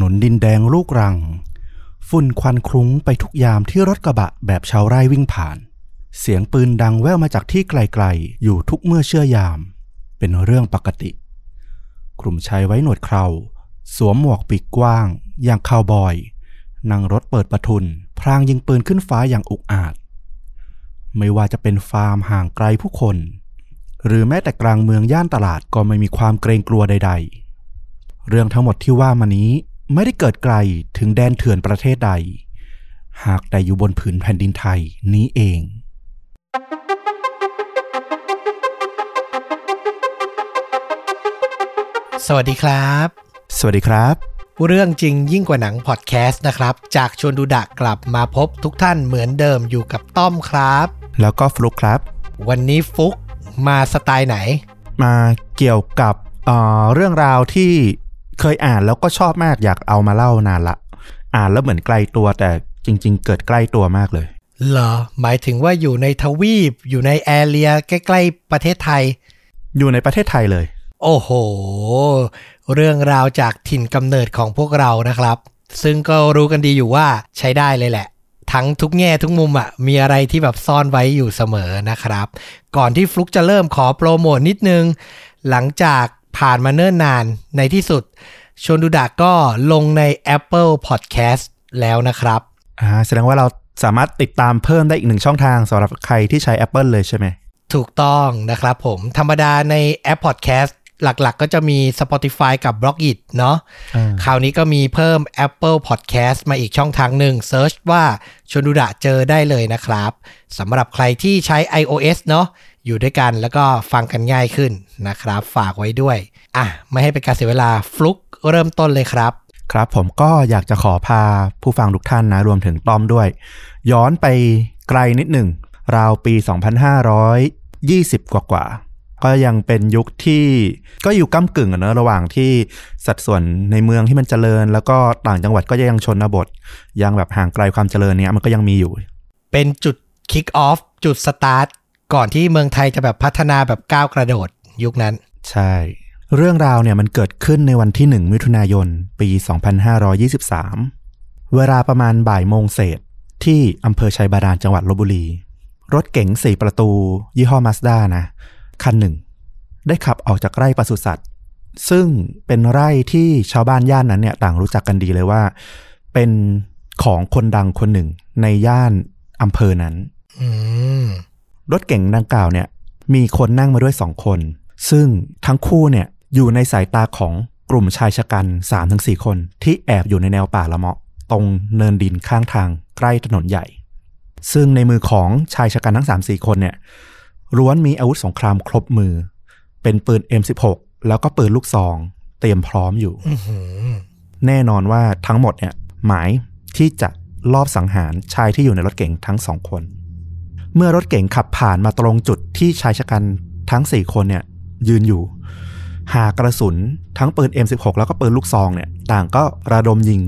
นนดินแดงลูกรัง ฝุ่นควันคลุ้งไปทุกยามที่รถกระบะแบบชาวไร่วิ่งผ่าน เสียงปืนดังแว่วมาจากที่ไกลๆ อยู่ทุกเมื่อเชื่อยาม เป็นเรื่องปกติ กลุ่มชายไว้หนวดเคราสวมหมวกปีกกว้าง อย่างคาวบอย นั่งรถเปิดประทุน พรางยิงปืนขึ้นฟ้าอย่างอุกอาจ ไม่ว่าจะเป็นฟาร์มห่างไกลผู้คน หรือแม้แต่กลางเมืองย่านตลาดก็ไม่มีความเกรงกลัวใด ๆ เรื่องทั้งหมดที่ว่ามานี้ ไม่ได้เกิดไกลถึงแดนเถื่อนประเทศใด หากแต่อยู่บนผืนแผ่นดินไทยนี้เอง สวัสดีครับ สวัสดีครับ เรื่องจริงยิ่งกว่าหนังพอดแคสต์นะครับ จากชวนดูดะกลับมาพบทุกท่านเหมือนเดิมอยู่กับต้อมครับ แล้วก็ฟลุกครับ วันนี้ฟุกมาสไตล์ไหน มาเกี่ยวกับเอ่อเรื่องราวที่ เคยอ่านแล้วก็ชอบมากอยากเอามาเล่านานละ อ่านแล้วเหมือนไกลตัวแต่จริง ๆ เกิดใกล้ตัวมากเลยเหรอหมายถึงว่าอยู่ในทวีปอยู่ในแอเรียใกล้ๆประเทศไทย อยู่ในประเทศไทยเลย โอ้โห เรื่องราวจากถิ่นกำเนิดของพวกเรานะครับ ซึ่งก็รู้กันดีอยู่ว่าใช้ได้เลยแหละ ทั้งทุกแง่ทุกมุมอะมีอะไรที่แบบซ่อนไว้อยู่เสมอนะครับ ก่อนที่ฟลุกจะเริ่มขอโปรโมทนิดนึง หลังจาก ผ่านมาเนิ่นนานในที่สุด ชวนดูดะก็ลงใน Apple Podcast แล้วนะครับอ่าแสดงว่าเราสามารถติดตามเพิ่มได้อีกหนึ่งช่องทางสำหรับใครที่ใช้ Apple เลยใช่ไหม ถูกต้องนะครับผม ธรรมดาในแอป Podcast หลักๆ ก็จะมี Spotify กับ b l o g i t เนาะอ่าคราวนี้ก็มีเพิ่ม Apple Podcast มาอีกช่องทางหนึ่งเซิร์ชว่าชวนดูดะเจอได้เลยนะครับสำหรับใครที่ใช้ iOS เนาะอยู่ด้วยกันแล้วก็ฟังกันง่ายขึ้นนะครับ ฝากไว้ด้วย อะ ไม่ให้เป็นการเสียเวลาฟลุกเริ่มต้นเลยครับ ครับผมก็อยากจะขอพาผู้ฟังทุกท่านนะ รวมถึงต้อมด้วย ย้อนไปไกลนิดหนึ่ง ราวปี 2520 กว่ากว่าๆ ก็ยังเป็นยุคที่ก็อยู่ก้ากึ่งอะเนอะระหว่างที่สัดส่วนในเมืองที่มันเจริญ แล้วก็ต่างจังหวัดก็ยังชนบท ยังแบบห่างไกลความเจริญเนี้ยมันก็ยังมีอยู่ เป็นจุด Kick Off จุดสตาร์ทก่อนที่เมืองไทยจะแบบพัฒนาแบบก้าวกระโดดยุคนั้น ใช่ เรื่องราวเนี่ยมันเกิดขึ้นในวันที่ 1 มิถุนายน ปี 2523 เวลาประมาณบ่ายโมงเศษที่อำเภอชัยบาดาลจังหวัดลบบุรี รถเก๋งสี่ประตู ยี่ห้อมาสด้านะ คันหนึ่ง ได้ขับออกจากไร่ปศุสัตว์ ซึ่งเป็นไร่ที่ชาวบ้านย่านนั้นเนี่ยต่างรู้จักกันดีเลยว่า เป็นของคนดังคนหนึ่งในย่านอำเภอนั้นอืมรถเก๋งดังกล่าวเนี่ย มีคนนั่งมาด้วยสองคน ซึ่งทั้งคู่เนี่ยอยู่ในสายตาของกลุ่มชายชะกัน3าถึงสคน ที่แอบอยู่ในแนวป่าละเมาะ ตรงเนินดินข้างทางใกล้ถนนใหญ่ ซึ่งในมือของชายชะกันทั้ง3 4คนเนี่ย ล้วนมีอาวุธสงครามครบมือ เป็นปืน M16 แล้วก็ปืนลูกซอง เตรียมพร้อมอยู่อื้อหือแน่นอนว่าทั้งหมดเนี่ย หมายที่จะลอบสังหารชายที่อยู่ในรถเก๋งทั้งสองคน เมื่อรถเก๋งขับผ่านมาตรงจุดที่ชายชะกันทั้งสี่คนเนี่ย ยืนอยู่ หากระสุนทั้งปืน M16 แล้วก็ปืนลูกซองเนี่ย ต่างก็ระดมยิง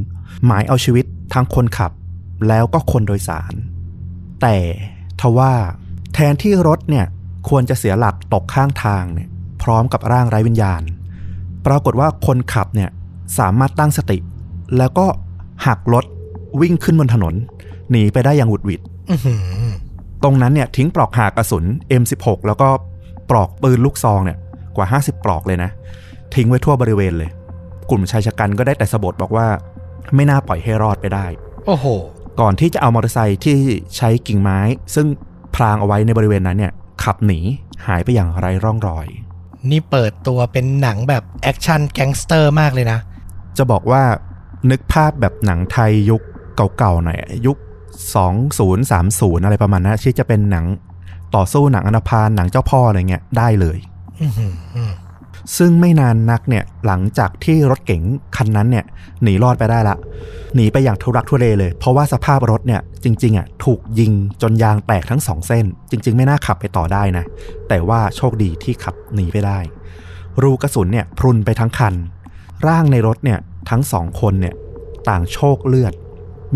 หมายเอาชีวิตทั้งคนขับ แล้วก็คนโดยสาร แต่ทว่าแทนที่รถเนี่ย ควรจะเสียหลักตกข้างทางเนี่ยพร้อมกับร่างไร้วิญญาณ ปรากฏว่าคนขับเนี่ยสามารถตั้งสติ แล้วก็หักรถวิ่งขึ้นบนถนน หนีไปได้อย่างหวุดหวิดอื้อหือตรงนั้นเนี่ยทิ้งปลอกหากระสุน M16 แล้วก็ปลอกปืนลูกซองเนี่ยกว่า 50 ปลอกเลยนะ ทิ้งไว้ทั่วบริเวณเลย กลุ่มชายฉกรรจ์ก็ได้แต่สบถบอกว่า ไม่น่าปล่อยให้รอดไปได้ โอ้โห ก่อนที่จะเอามอเตอร์ไซค์ที่ใช้กิ่งไม้ ซึ่งพรางเอาไว้ในบริเวณนั้นเนี่ย ขับหนีหายไปอย่างไร้ร่องรอย นี่เปิดตัวเป็นหนังแบบ action gangster มากเลยนะ จะบอกว่านึกภาพแบบหนังไทยยุคเก่าๆหน่อยยุค 2030 อะไรประมาณนั้นที่จะเป็นหนังต่อสู้หนังอนาพานหนังเจ้าพ่ออะไรเงี้ยได้เลยอื้อหือ ซึ่งไม่นานนักเนี่ยหลังจากที่รถเก๋งคันนั้นเนี่ยหนีรอดไปได้ละ หนีไปอย่างทุรักทุเลเลย เพราะว่าสภาพรถเนี่ยจริงๆอะถูกยิงจนยางแตกทั้งสองเส้น จริง ๆ ไม่น่าขับไปต่อได้นะ แต่ว่าโชคดีที่ขับหนีไปได้ รูกระสุนเนี่ยพรุนไปทั้งคัน ร่างในรถเนี่ยทั้งสองคนเนี่ยต่างโชคเลือด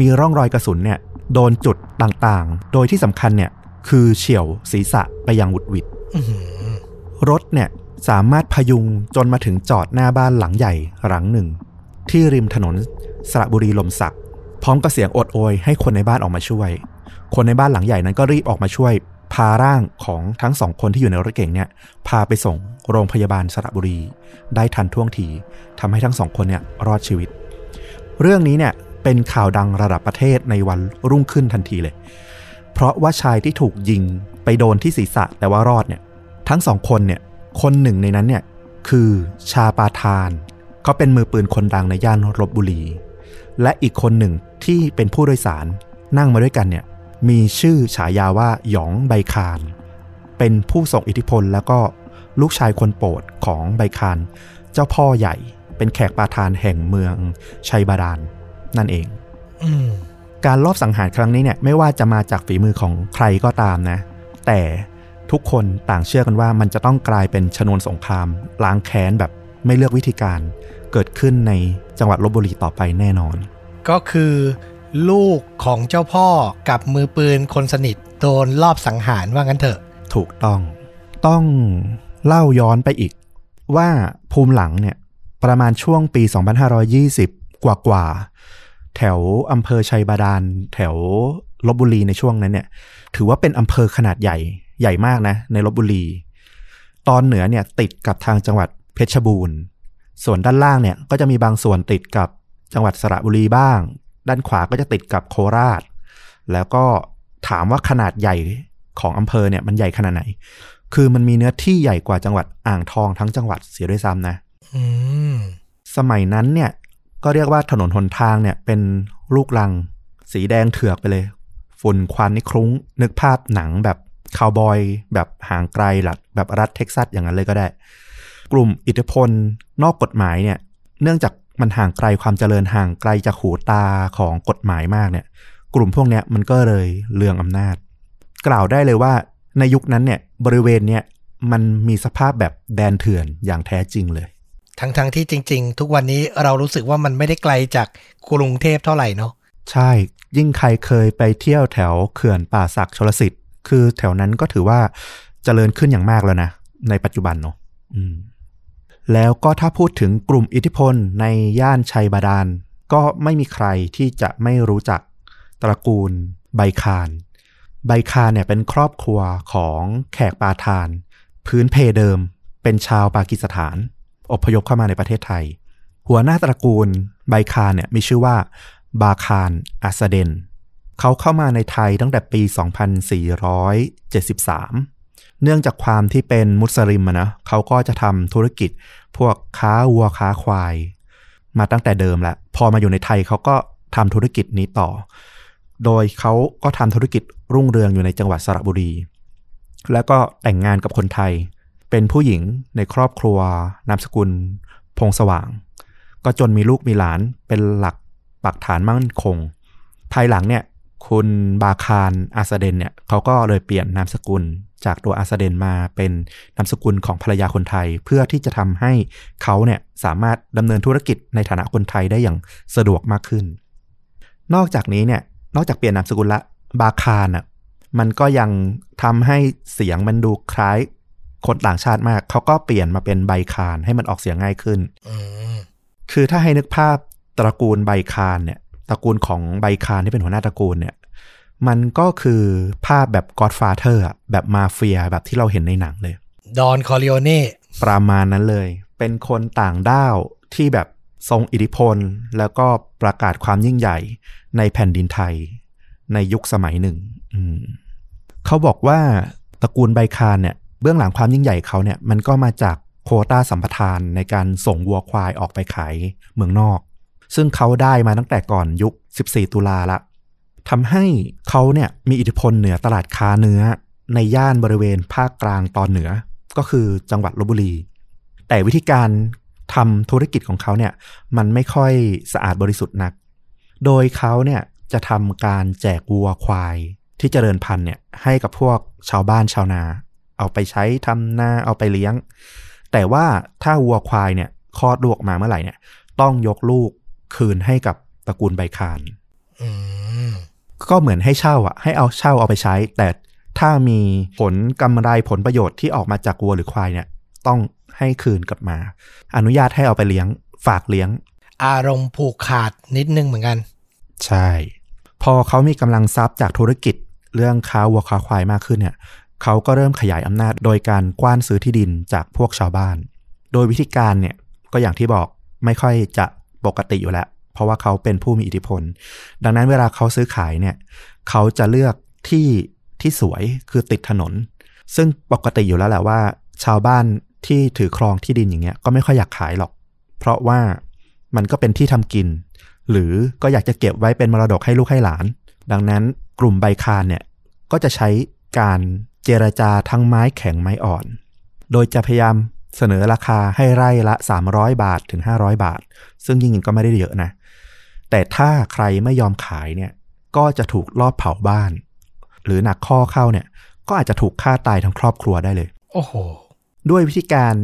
มีร่องรอยกระสุนเนี่ยโดนจุดต่างๆ โดยที่สำคัญเนี่ยคือเฉียวศีรษะไปอย่างหวุดหวิดอื้อหือรถเนี่ย สามารถพยุงจนมาถึงจอดหน้าบ้านหลังใหญ่หลังหนึ่ง ที่ริมถนนสระบุรีลมศัก พร้อมกับเสียงโอดโอยให้คนในบ้านออกมาช่วย คนในบ้านหลังใหญ่นั้นก็รีบออกมาช่วย พาร่างของทั้งสองคนที่อยู่ในรถเก่งเนี่ยพาไปส่งโรงพยาบาลสระบุรี ได้ทันท่วงทีทำให้ทั้งสองคนเนี่ยรอดชีวิต เรื่องนี้เนี่ยเป็นข่าวดังระดับประเทศในวันรุ่งขึ้นทันทีเลย เพราะว่าชายที่ถูกยิงไปโดนที่ศีรษะแต่ว่ารอดเนี่ย ทั้งสองคนเนี่ย คนหนึ่งในนั้นเนี่ยคือชาปาทาน เขาเป็นมือปืนคนดังในย่านลบบุรี และอีกคนหนึ่งที่เป็นผู้โดยสารนั่งมาด้วยกันเนี่ยมีชื่อฉายาว่าหยองใบคาน เป็นผู้ส่งอิทธิพลแล้วก็ลูกชายคนโปรดของใบคาน เจ้าพ่อใหญ่เป็นแขกปาทานแห่งเมืองชัยบาดาลนั่นเองอืมการลอบสังหารครั้งนี้เนี่ยไม่ว่าจะมาจากฝีมือของใครก็ตามนะ แต่ ทุกคนต่างเชื่อกันว่ามันจะต้องกลายเป็นชนวนสงคราม ล้างแค้นแบบไม่เลือกวิธีการ เกิดขึ้นในจังหวัดลบบุรีต่อไปแน่นอน ก็คือลูกของเจ้าพ่อกับมือปืนคนสนิทโดนลอบสังหารว่างั้นเถอะ ถูกต้อง ต้องเล่าย้อนไปอีก ว่าภูมิหลังเนี่ยประมาณช่วงปี 2520 กว่ากว่าๆแถวอำเภอชัยบาดาลแถวลบบุรีในช่วงนั้นเนี่ย ถือว่าเป็นอำเภอขนาดใหญ่ ใหญ่มากนะ ในลบบุรี ตอนเหนือเนี่ยติดกับทางจังหวัดเพชรบูรณ์ ส่วนด้านล่างเนี่ยก็จะมีบางส่วนติดกับจังหวัดสระบุรีบ้าง ด้านขวาก็จะติดกับโคราช แล้วก็ถามว่าขนาดใหญ่ของอำเภอเนี่ยมันใหญ่ขนาดไหน คือมันมีเนื้อที่ใหญ่กว่าจังหวัดอ่างทองทั้งจังหวัดเสียด้วยซ้ำนะอืมสมัยนั้นเนี่ยก็เรียกว่าถนนหนทางเนี่ยเป็นลูกลัง สีแดงเถือกไปเลย ฝุ่นควันนี่คลุ้ง นึกภาพหนังแบบ คาวบอยแบบห่างไกลหลักแบบรัฐเท็กซัสอย่างนั้นเลยก็ได้ กลุ่มอิทธิพลนอกกฎหมายเนี่ย เนื่องจากมันห่างไกลความเจริญห่างไกลจากหูตาของกฎหมายมากเนี่ย กลุ่มพวกเนี้ยมันก็เลยเลืองอำนาจ กล่าวได้เลยว่าในยุคนั้นเนี่ยบริเวณเนี่ยมันมีสภาพแบบแดนเถื่อนอย่างแท้จริงเลย ทั้งๆทที่จริง ๆ ทุกวันนี้เรารู้สึกว่ามันไม่ได้ไกลจากกรุงเทพเท่าไหร่เนาะใช่ยิ่งใครเคยไปเที่ยวแถวเขื่อนป่าศักดิ์ชลสิทธิ์ คือแถวนั้นก็ถือว่าเจริญขึ้นอย่างมากแล้วนะ ในปัจจุบันเนาะแล้วก็ถ้าพูดถึงกลุ่มอิทธิพลในย่านชัยบาดาล ก็ไม่มีใครที่จะไม่รู้จักตระกูลใบคานใบคานเนี่ยเป็นครอบครัวของแขกปาทาน พื้นเพเดิมเป็นชาวปากีสถาน อพยพเข้ามาในประเทศไทย หัวหน้าตระกูลใบคานเนี่ยมีชื่อว่าบาคานอาสเดน เขาเข้ามาในไทยตั้งแต่ปี 2473 เนื่องจากความที่เป็นมุสลิมอะนะเขาก็จะทำธุรกิจพวกค้าวัวค้าควาย มาตั้งแต่เดิมแหละ พอมาอยู่ในไทยเขาก็ทำธุรกิจนี้ต่อ โดยเขาก็ทำธุรกิจรุ่งเรืองอยู่ในจังหวัดสระบุรี แล้วก็แต่งงานกับคนไทย เป็นผู้หญิงในครอบครัวนามสกุล พงสว่าง ก็จนมีลูกมีหลานเป็นหลักปักฐานมั่นคง ภายหลังเนี่ย คุณบาคารอาสเดนเนี่ยเขาก็เลยเปลี่ยนนามสกุลจากตัวอาสเดนมาเป็นนามสกุลของภรรยาคนไทย เพื่อที่จะทำให้เขาเนี่ยสามารถดำเนินธุรกิจในฐานะคนไทยได้อย่างสะดวกมากขึ้น นอกจากนี้เนี่ยนอกจากเปลี่ยนนามสกุลละบาคารอะมันก็ยังทำให้เสียงมันดูคล้ายคนต่างชาติมาก เขาก็เปลี่ยนมาเป็นใบคารให้มันออกเสียงง่ายขึ้นอืมคือถ้าให้นึกภาพตระกูลใบคานเนี่ย ตระกูลของใบคานที่เป็นหัวหน้าตระกูลเนี่ย มันก็คือภาพแบบ Godfather อะแบบมาเฟียแบบที่เราเห็นในหนังเลย ดอนคอริโอเน่ประมาณนั้นเลย เป็นคนต่างด้าวที่แบบทรงอิทธิพล แล้วก็ประกาศความยิ่งใหญ่ในแผ่นดินไทย ในยุคสมัยหนึ่งอืมเขาบอกว่าตระกูลใบคานเนี่ยเบื้องหลังความยิ่งใหญ่เขาเนี่ยมันก็มาจากโควต้าสัมปทานในการส่งวัวควายออกไปขายเมืองนอก ซึ่งเขาได้มาตั้งแต่ก่อนยุค 14 ตุลาละทำให้เขาเนี่ยมีอิทธิพลเหนือตลาดค้าเนื้อ ในย่านบริเวณภาคกลางตอนเหนือ ก็คือจังหวัดลบบุรี แต่วิธีการทำธุรกิจของเขาเนี่ยมันไม่ค่อยสะอาดบริสุทธิ์นัก โดยเขาเนี่ยจะทำการแจกวัวควายที่เจริญพันธุ์เนี่ยให้กับพวกชาวบ้านชาวนา เอาไปใช้ทำนาเอาไปเลี้ยง แต่ว่าถ้าวัวควายเนี่ยคลอดลูกออกมาเมื่อไหร่เนี่ยต้องยกลูก คืนให้กับตระกูลใบคานอืมก็เหมือนให้เช่าอะ ให้เอาเช่าเอาไปใช้ แต่ถ้ามีผลกำไรผลประโยชน์ที่ออกมาจากวัวหรือควายเนี่ย ต้องให้คืนกลับมา อนุญาตให้เอาไปเลี้ยง ฝากเลี้ยง อารมณ์ผูกขาดนิดนึงเหมือนกัน ใช่ พอเขามีกำลังทรัพย์จากธุรกิจ เรื่องค้าวัวค้าควายมากขึ้นเนี่ยเขาก็เริ่มขยายอำนาจโดยการกว้านซื้อที่ดินจากพวกชาวบ้าน โดยวิธีการเนี่ยก็อย่างที่บอกไม่ค่อยจะ ปกติอยู่แล้ว เพราะว่าเขาเป็นผู้มีอิทธิพล ดังนั้นเวลาเขาซื้อขายเนี่ยเขาจะเลือกที่ที่สวยคือติดถนน ซึ่งปกติอยู่แล้วแหละว่า ชาวบ้านที่ถือครองที่ดินอย่างเงี้ยก็ไม่ค่อยอยากขายหรอก เพราะว่ามันก็เป็นที่ทำกิน หรือก็อยากจะเก็บไว้เป็นมรดกให้ลูกให้หลาน ดังนั้นกลุ่มใบคานเนี่ยก็จะใช้การเจรจาทั้งไม้แข็งไม้อ่อน โดยจะพยายาม เสนอราคาให้ไร่ละ 300 บาทถึง 500 บาท ซึ่งจริงๆก็ไม่ได้เยอะนะ แต่ถ้าใครไม่ยอมขายเนี่ย ก็จะถูกลอบเผาบ้าน หรือหนักข้อเข้าเนี่ย ก็อาจจะถูกฆ่าตายทั้งครอบครัวได้เลย โอ้โห ด้วยวิธีการ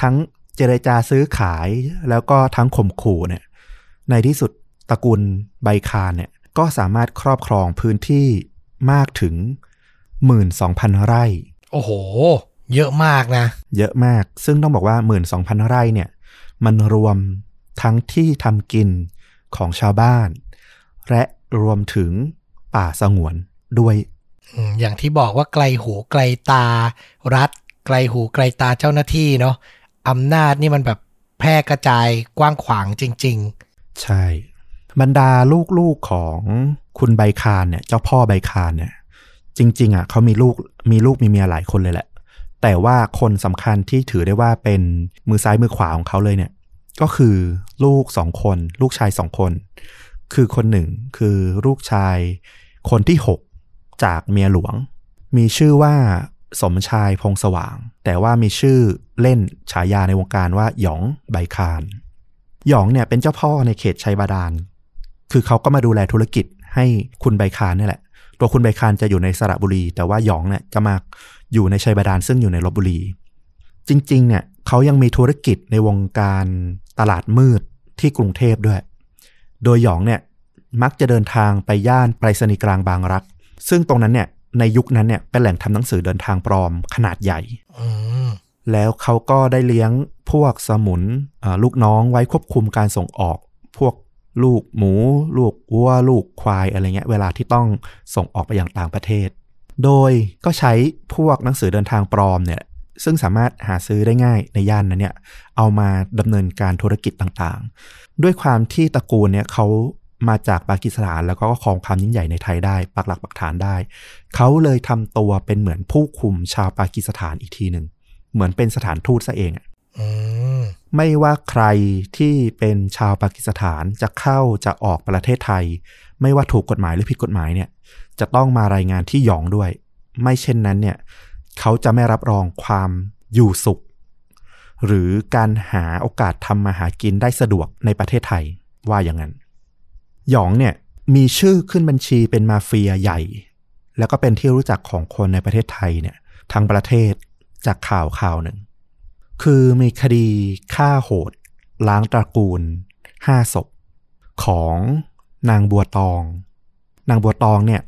ทั้งเจรจาซื้อขายแล้วก็ทั้งข่มขู่เนี่ย ในที่สุดตระกูลใบคานเนี่ย ก็สามารถครอบครองพื้นที่มากถึง 12,000 ไร่ โอ้โห เยอะมากนะ เยอะมาก ซึ่งต้องบอกว่า 12,000 ไร่เนี่ย มันรวมทั้งที่ทำกินของชาวบ้าน และรวมถึงป่าสงวนด้วยอืมอย่างที่บอกว่าไกลหูไกลตา รัฐ ไกลหูไกลตาเจ้าหน้าที่เนาะอำนาจนี่มันแบบแพร่กระจายกว้างขวางจริงใช่ บรรดาลูกๆของคุณใบคานเนี่ย เจ้าพ่อใบคานเนี่ย จริง ๆอะเขามีลูกมีลูกมีเมียหลายคนเลยแหละ แต่ว่าคนสำคัญที่ถือได้ว่าเป็นมือซ้ายมือขวาของเขาเลยเนี่ย ก็คือลูกสองคน ลูกชายสองคน คือคนหนึ่งคือลูกชาย คนที่หกจากเมียหลวง มีชื่อว่าสมชายพงสว่าง แต่ว่ามีชื่อเล่นฉายาในวงการว่าหยองใบคานหยองเนี่ยเป็นเจ้าพ่อในเขตชัยบาดาล คือเขาก็มาดูแลธุรกิจให้คุณใบคานนี่แหละ ตัวคุณใบคานจะอยู่ในสระบุรี แต่ว่าหยองเนี่ยจะมา อยู่ในชัยบาดาลซึ่งอยู่ในลบบุรี จริง ๆ เนี่ยเขายังมีธุรกิจในวงการตลาดมืดที่กรุงเทพด้วย โดยหยองเนี่ยมักจะเดินทางไปย่านไปรษณีย์กลางบางรัก ซึ่งตรงนั้นเนี่ยในยุคนั้นเนี่ยเป็นแหล่งทำหนังสือเดินทางปลอมขนาดใหญ่แล้วเขาก็ได้เลี้ยงพวกสมุนลูกน้องไว้ควบคุมการส่งออก พวกลูกหมู ลูกวัวลูกควายอะไรเงี้ยเวลาที่ต้องส่งออกไปอยังต่างประเทศ โดยก็ใช้พวกหนังสือเดินทางปลอมเนี่ยซึ่งสามารถหาซื้อได้ง่ายในย่านนั้นเนี่ยเอามาดำเนินการธุรกิจต่างๆ ด้วยความที่ตระกูลเนี่ยเขามาจากปากีสถานแล้วก็ครองความยิ่งใหญ่ในไทยได้ ปักหลักปักฐานได้ เขาเลยทำตัวเป็นเหมือนผู้คุมชาวปากีสถานอีกทีหนึ่งเหมือนเป็นสถานทูตซะเองอะอืมไม่ว่าใครที่เป็นชาวปากีสถานจะเข้าจะออกประเทศไทย ไม่ว่าถูกกฎหมายหรือผิดกฎหมายเนี่ย จะต้องมารายงานที่หยองด้วย ไม่เช่นนั้นเนี่ยเขาจะไม่รับรองความอยู่สุข หรือการหาโอกาสทำมาหากินได้สะดวกในประเทศไทยว่าอย่างนั้น หยองเนี่ยมีชื่อขึ้นบัญชีเป็นมาเฟียใหญ่ แล้วก็เป็นที่รู้จักของคนในประเทศไทยเนี่ยทั้งประเทศจากข่าวข่าวหนึ่ง คือมีคดีฆ่าโหด ล้างตระกูลห้าศพของนางบัวตอง นางบัวตองเนี่ย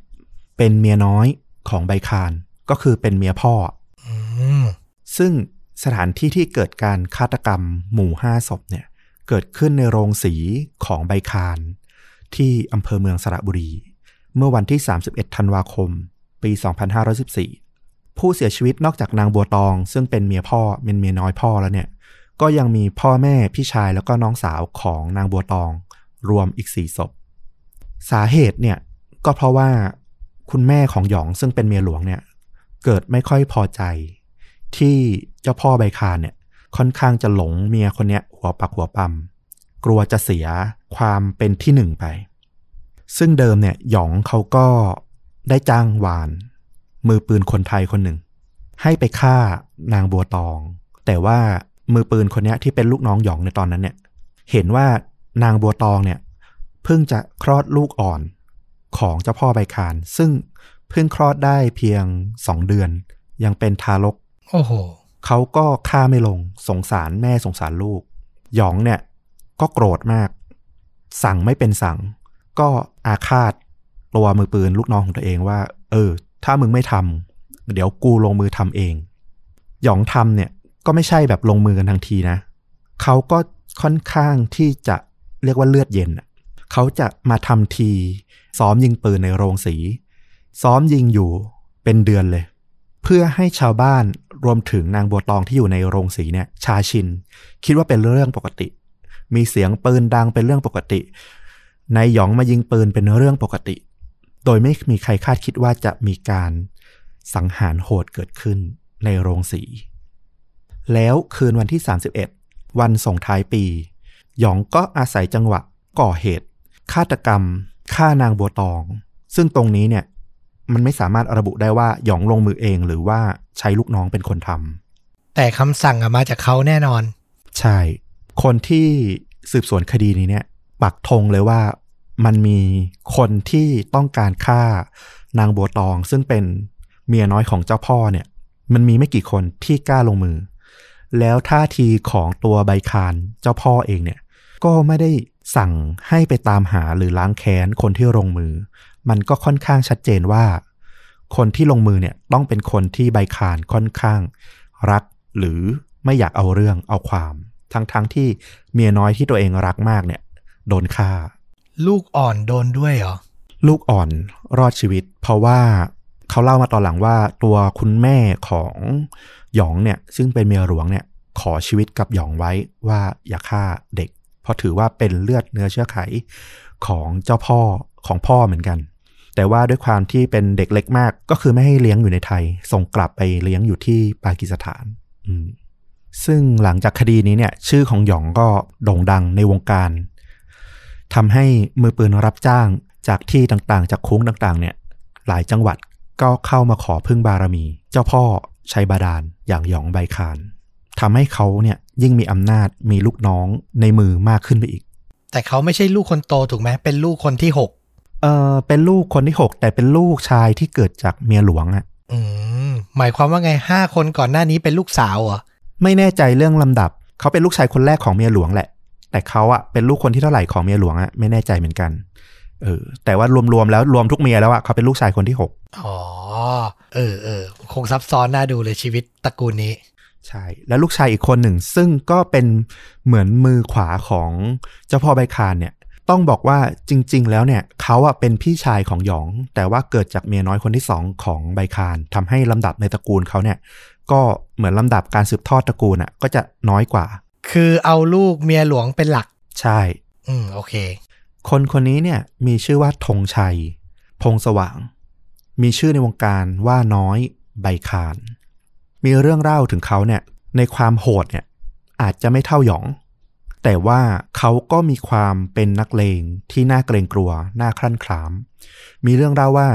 เป็นเมียน้อยของใบคานก็คือเป็นเมียพ่ออืมซึ่งสถานที่ที่เกิดการฆาตกรรมหมู่ห้าศพเนี่ย เกิดขึ้นในโรงสีของใบคานที่อำเภอเมืองสระบุรี เมื่อวันที่ 31 ธันวาคม ปี 2514 ผู้เสียชีวิตนอกจากนางบัวตอง ซึ่งเป็นเมียพ่อเป็นเมียน้อยพ่อแล้วเนี่ย ก็ยังมีพ่อแม่พี่ชายแล้วก็น้องสาวของนางบัวตอง รวมอีกสี่ศพ สาเหตุเนี่ยก็เพราะว่า คุณแม่ของหยองซึ่งเป็นเมียหลวงเนี่ย เกิดไม่ค่อยพอใจ ที่เจ้าพ่อใบคานเนี่ย ค่อนข้างจะหลงเมียคนเนี้ยหัวปักหัวปั๊มกลัวจะเสียความเป็นที่หนึ่งไป ซึ่งเดิมเนี่ยหยองเขาก็ได้จ้างวาน มือปืนคนไทยคนหนึ่ง ให้ไปฆ่านางบัวตอง แต่ว่ามือปืนคนนี้ที่เป็นลูกน้องหยองในตอนนั้นเนี่ย เห็นว่านางบัวตองเนี่ยเพิ่งจะคลอดลูกอ่อน ของเจ้าพ่อใบคาน ซึ่งเพิ่งคลอดได้เพียงสองเดือน ยังเป็นทารก โอ้โหเขาก็ฆ่าไม่ลงสงสารแม่สงสารลูก หยองเนี่ย ก็โกรธมาก สั่งไม่เป็นสั่ง ก็อาฆาตตัวมือปืนลูกน้องของตัวเองว่า เออ ถ้ามึงไม่ทำเดี๋ยวกูลงมือทำเอง หยองทำเนี่ยก็ไม่ใช่แบบลงมือกันทันทีนะเขาก็ค่อนข้างที่จะเรียกว่าเลือดเย็นอะเขาจะมาทำที ซ้อมยิงปืนในโรงสี ซ้อมยิงอยู่เป็นเดือนเลย เพื่อให้ชาวบ้านรวมถึงนางบัวตองที่อยู่ในโรงสีเนี่ย ชาชิน คิดว่าเป็นเรื่องปกติ มีเสียงปืนดังเป็นเรื่องปกตินายหยองมายิงปืนเป็นเรื่องปกติ โดยไม่มีใครคาดคิดว่าจะมีการสังหารโหดเกิดขึ้นในโรงสี แล้วคืนวันที่ 31 วันส่งท้ายปี หยองก็อาศัยจังหวะก่อเหตุ ฆาตกรรม ฆ่านางบัวตอง ซึ่งตรงนี้เนี่ย มันไม่สามารถระบุได้ว่าหยองลงมือเองหรือว่าใช้ลูกน้องเป็นคนทำแต่คำสั่งอะมาจากเขาแน่นอน ใช่ คนที่สืบสวนคดีนี้เนี่ย ปักธงเลยว่ามันมีคนที่ต้องการฆ่านางบัวตอง ซึ่งเป็นเมียน้อยของเจ้าพ่อเนี่ย มันมีไม่กี่คนที่กล้าลงมือ แล้วท่าทีของตัวใบคานเจ้าพ่อเองเนี่ย ก็ไม่ได้ สั่งให้ไปตามหาหรือล้างแค้นคนที่ลงมือ มันก็ค่อนข้างชัดเจนว่า คนที่ลงมือเนี่ยต้องเป็นคนที่ใบคานค่อนข้าง รักหรือไม่อยากเอาเรื่องเอาความ ทั้งๆทที่เมียน้อยที่ตัวเองรักมากเนี่ย โดนฆ่า ลูกอ่อนโดนด้วยเหรอ ลูกอ่อนรอดชีวิต เพราะว่าเขาเล่ามาตอนหลังว่าตัวคุณแม่ของหยองเนี่ย ซึ่งเป็นเมียหลวงเนี่ย ขอชีวิตกับหยองไว้ว่าอย่าฆ่าเด็ก เพราะถือว่าเป็นเลือดเนื้อเชื้อไขของเจ้าพ่อของพ่อเหมือนกัน แต่ว่าด้วยความที่เป็นเด็กเล็กมากก็คือไม่ให้เลี้ยงอยู่ในไทย ส่งกลับไปเลี้ยงอยู่ที่ปากีสถาน ซึ่งหลังจากคดีนี้เนี่ย ชื่อของหยองก็โด่งดังในวงการทำให้มือปืนรับจ้างจากที่ต่างๆ จากคุ้งต่างๆ เนี่ย หลายจังหวัดก็เข้ามาขอพึ่งบารมี เจ้าพ่อชัยบาดาลอย่างหยองใบคานทำให้เขาเนี่ย ยิ่งมีอำนาจมีลูกน้องในมือมากขึ้นไปอีก แต่เขาไม่ใช่ลูกคนโตถูกไหมเป็นลูกคนที่หกเออเป็นลูกคนที่หกแต่เป็นลูกชายที่เกิดจากเมียหลวงอะ่ะ อืมหมายความว่าไงห้าคนก่อนหน้านี้เป็นลูกสาวเหรอไม่แน่ใจเรื่องลำดับ เขาเป็นลูกชายคนแรกของเมียหลวงแหละ แต่เขาอะเป็นลูกคนที่เท่าไหร่ของเมียหลวงอะไม่แน่ใจเหมือนกันเออแต่ว่ารวมๆแล้วรวมทุกเมียแล้วอะเขาเป็นลูกชายคนที่หกอ๋อเออเออคงซับซ้อนน่าดูเลยชีวิตตระกูลนี้ ใช่แล้วลูกชายอีกคนหนึ่ง ซึ่งก็เป็นเหมือนมือขวาของเจ้าพ่อใบคานเนี่ยต้องบอกว่าจริง ๆ แล้วเนี่ยเขาอะเป็นพี่ชายของหยอง แต่ว่าเกิดจากเมียน้อยคนที่สองของใบคานทำให้ลำดับในตระกูลเขาเนี่ยก็เหมือนลำดับการสืบทอดตระกูลอะก็จะน้อยกว่า คือเอาลูกเมียหลวงเป็นหลัก ใช่ อืมโอเค คนคนนี้เนี่ยมีชื่อว่าธงชัย พงสว่าง มีชื่อในวงการว่าน้อยใบคาน มีเรื่องเล่าถึงเขาเนี่ยในความโหดเนี่ยอาจจะไม่เท่าหยอง แต่ว่าเขาก็มีความเป็นนักเลงที่น่าเกรงกลัว น่าคลั่นคลาม มีเรื่องเล่าว่า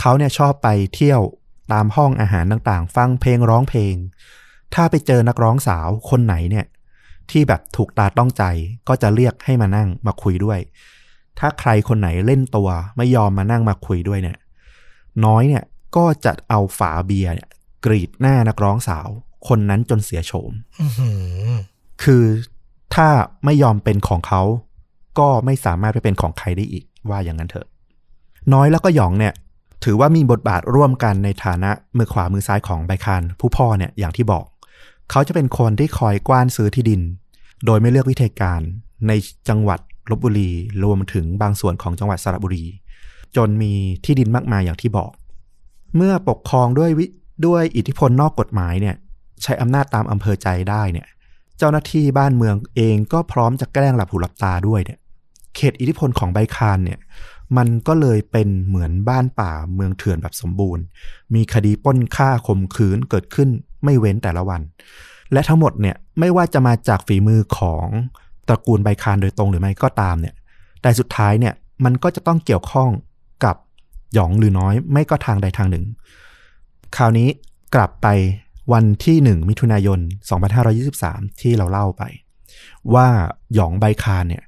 เขาเนี่ยชอบไปเที่ยวตามห้องอาหารต่างๆ ฟังเพลงร้องเพลง ถ้าไปเจอนักร้องสาวคนไหนเนี่ยที่แบบถูกตาต้องใจก็จะเรียกให้มานั่งมาคุยด้วย ถ้าใครคนไหนเล่นตัวไม่ยอมมานั่งมาคุยด้วยเนี่ย น้อยเนี่ยก็จะเอาฝาเบียร์เนี่ย กรีดหน้านักร้องสาว คนนั้นจนเสียโฉมอือหือคือถ้าไม่ยอมเป็นของเขา ก็ไม่สามารถไปเป็นของใครได้อีก ว่าอย่างนั้นเถอะ น้อยแล้วก็หยองเนี่ย ถือว่ามีบทบาทร่วมกันในฐานะมือขวามือซ้ายของไบคานผู้พ่อเนี่ยอย่างที่บอก เขาจะเป็นคนที่คอยกว้านซื้อที่ดิน โดยไม่เลือกวิธีการในจังหวัดลบบุรีรวมถึงบางส่วนของจังหวัดสระบุรี จนมีที่ดินมากมายอย่างที่บอก เมื่อปกครองด้วยวิ ด้วยอิทธิพลนอกกฎหมายเนี่ยใช้อำนาจตามอำเภอใจได้เนี่ยเจ้าหน้าที่บ้านเมืองเองก็พร้อมจะแกล้งหลับหูหลับตาด้วยเนี่ยเขตอิทธิพลของไบคานเนี่ยมันก็เลยเป็นเหมือนบ้านป่าเมืองเถื่อนแบบสมบูรณ์ มีคดีป้นฆ่าข่มขืนเกิดขึ้นไม่เว้นแต่ละวัน และทั้งหมดเนี่ยไม่ว่าจะมาจากฝีมือของตระกูลไบคานโดยตรงหรือไม่ก็ตามเนี่ยแต่สุดท้ายเนี่ยมันก็จะต้องเกี่ยวข้องกับหยองหรือน้อยไม่ก็ทางใดทางหนึ่ง คราวนี้กลับไปวันที่หนึ่งมิถุนายน 2523 ที่เราเล่าไป ว่าหยองใบคานเนี่ย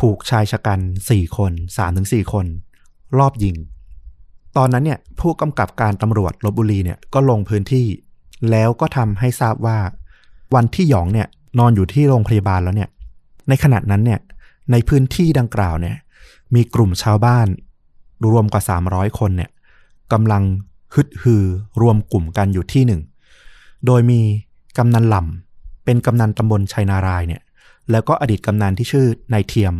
ถูกชายชะกัน 4 คน 3-4 คน รอบยิง ตอนนั้นเนี่ยผู้กำกับการตำรวจลบบุรีเนี่ยก็ลงพื้นที่ แล้วก็ทำให้ทราบว่า วันที่หยองเนี่ยนอนอยู่ที่โรงพยาบาลแล้วเนี่ย ในขณะนั้นเนี่ยในพื้นที่ดังกล่าวเนี่ย มีกลุ่มชาวบ้านรวมกว่า 300 คนเนี่ยกำลัง ฮึดฮือรวมกลุ่มกันอยู่ที่หนึ่ง โดยมีกำนันหล่ำเป็นกำนันตำบลชัยนารายเนี่ย แล้วก็อดีตกำนันที่ชื่อนายเทียม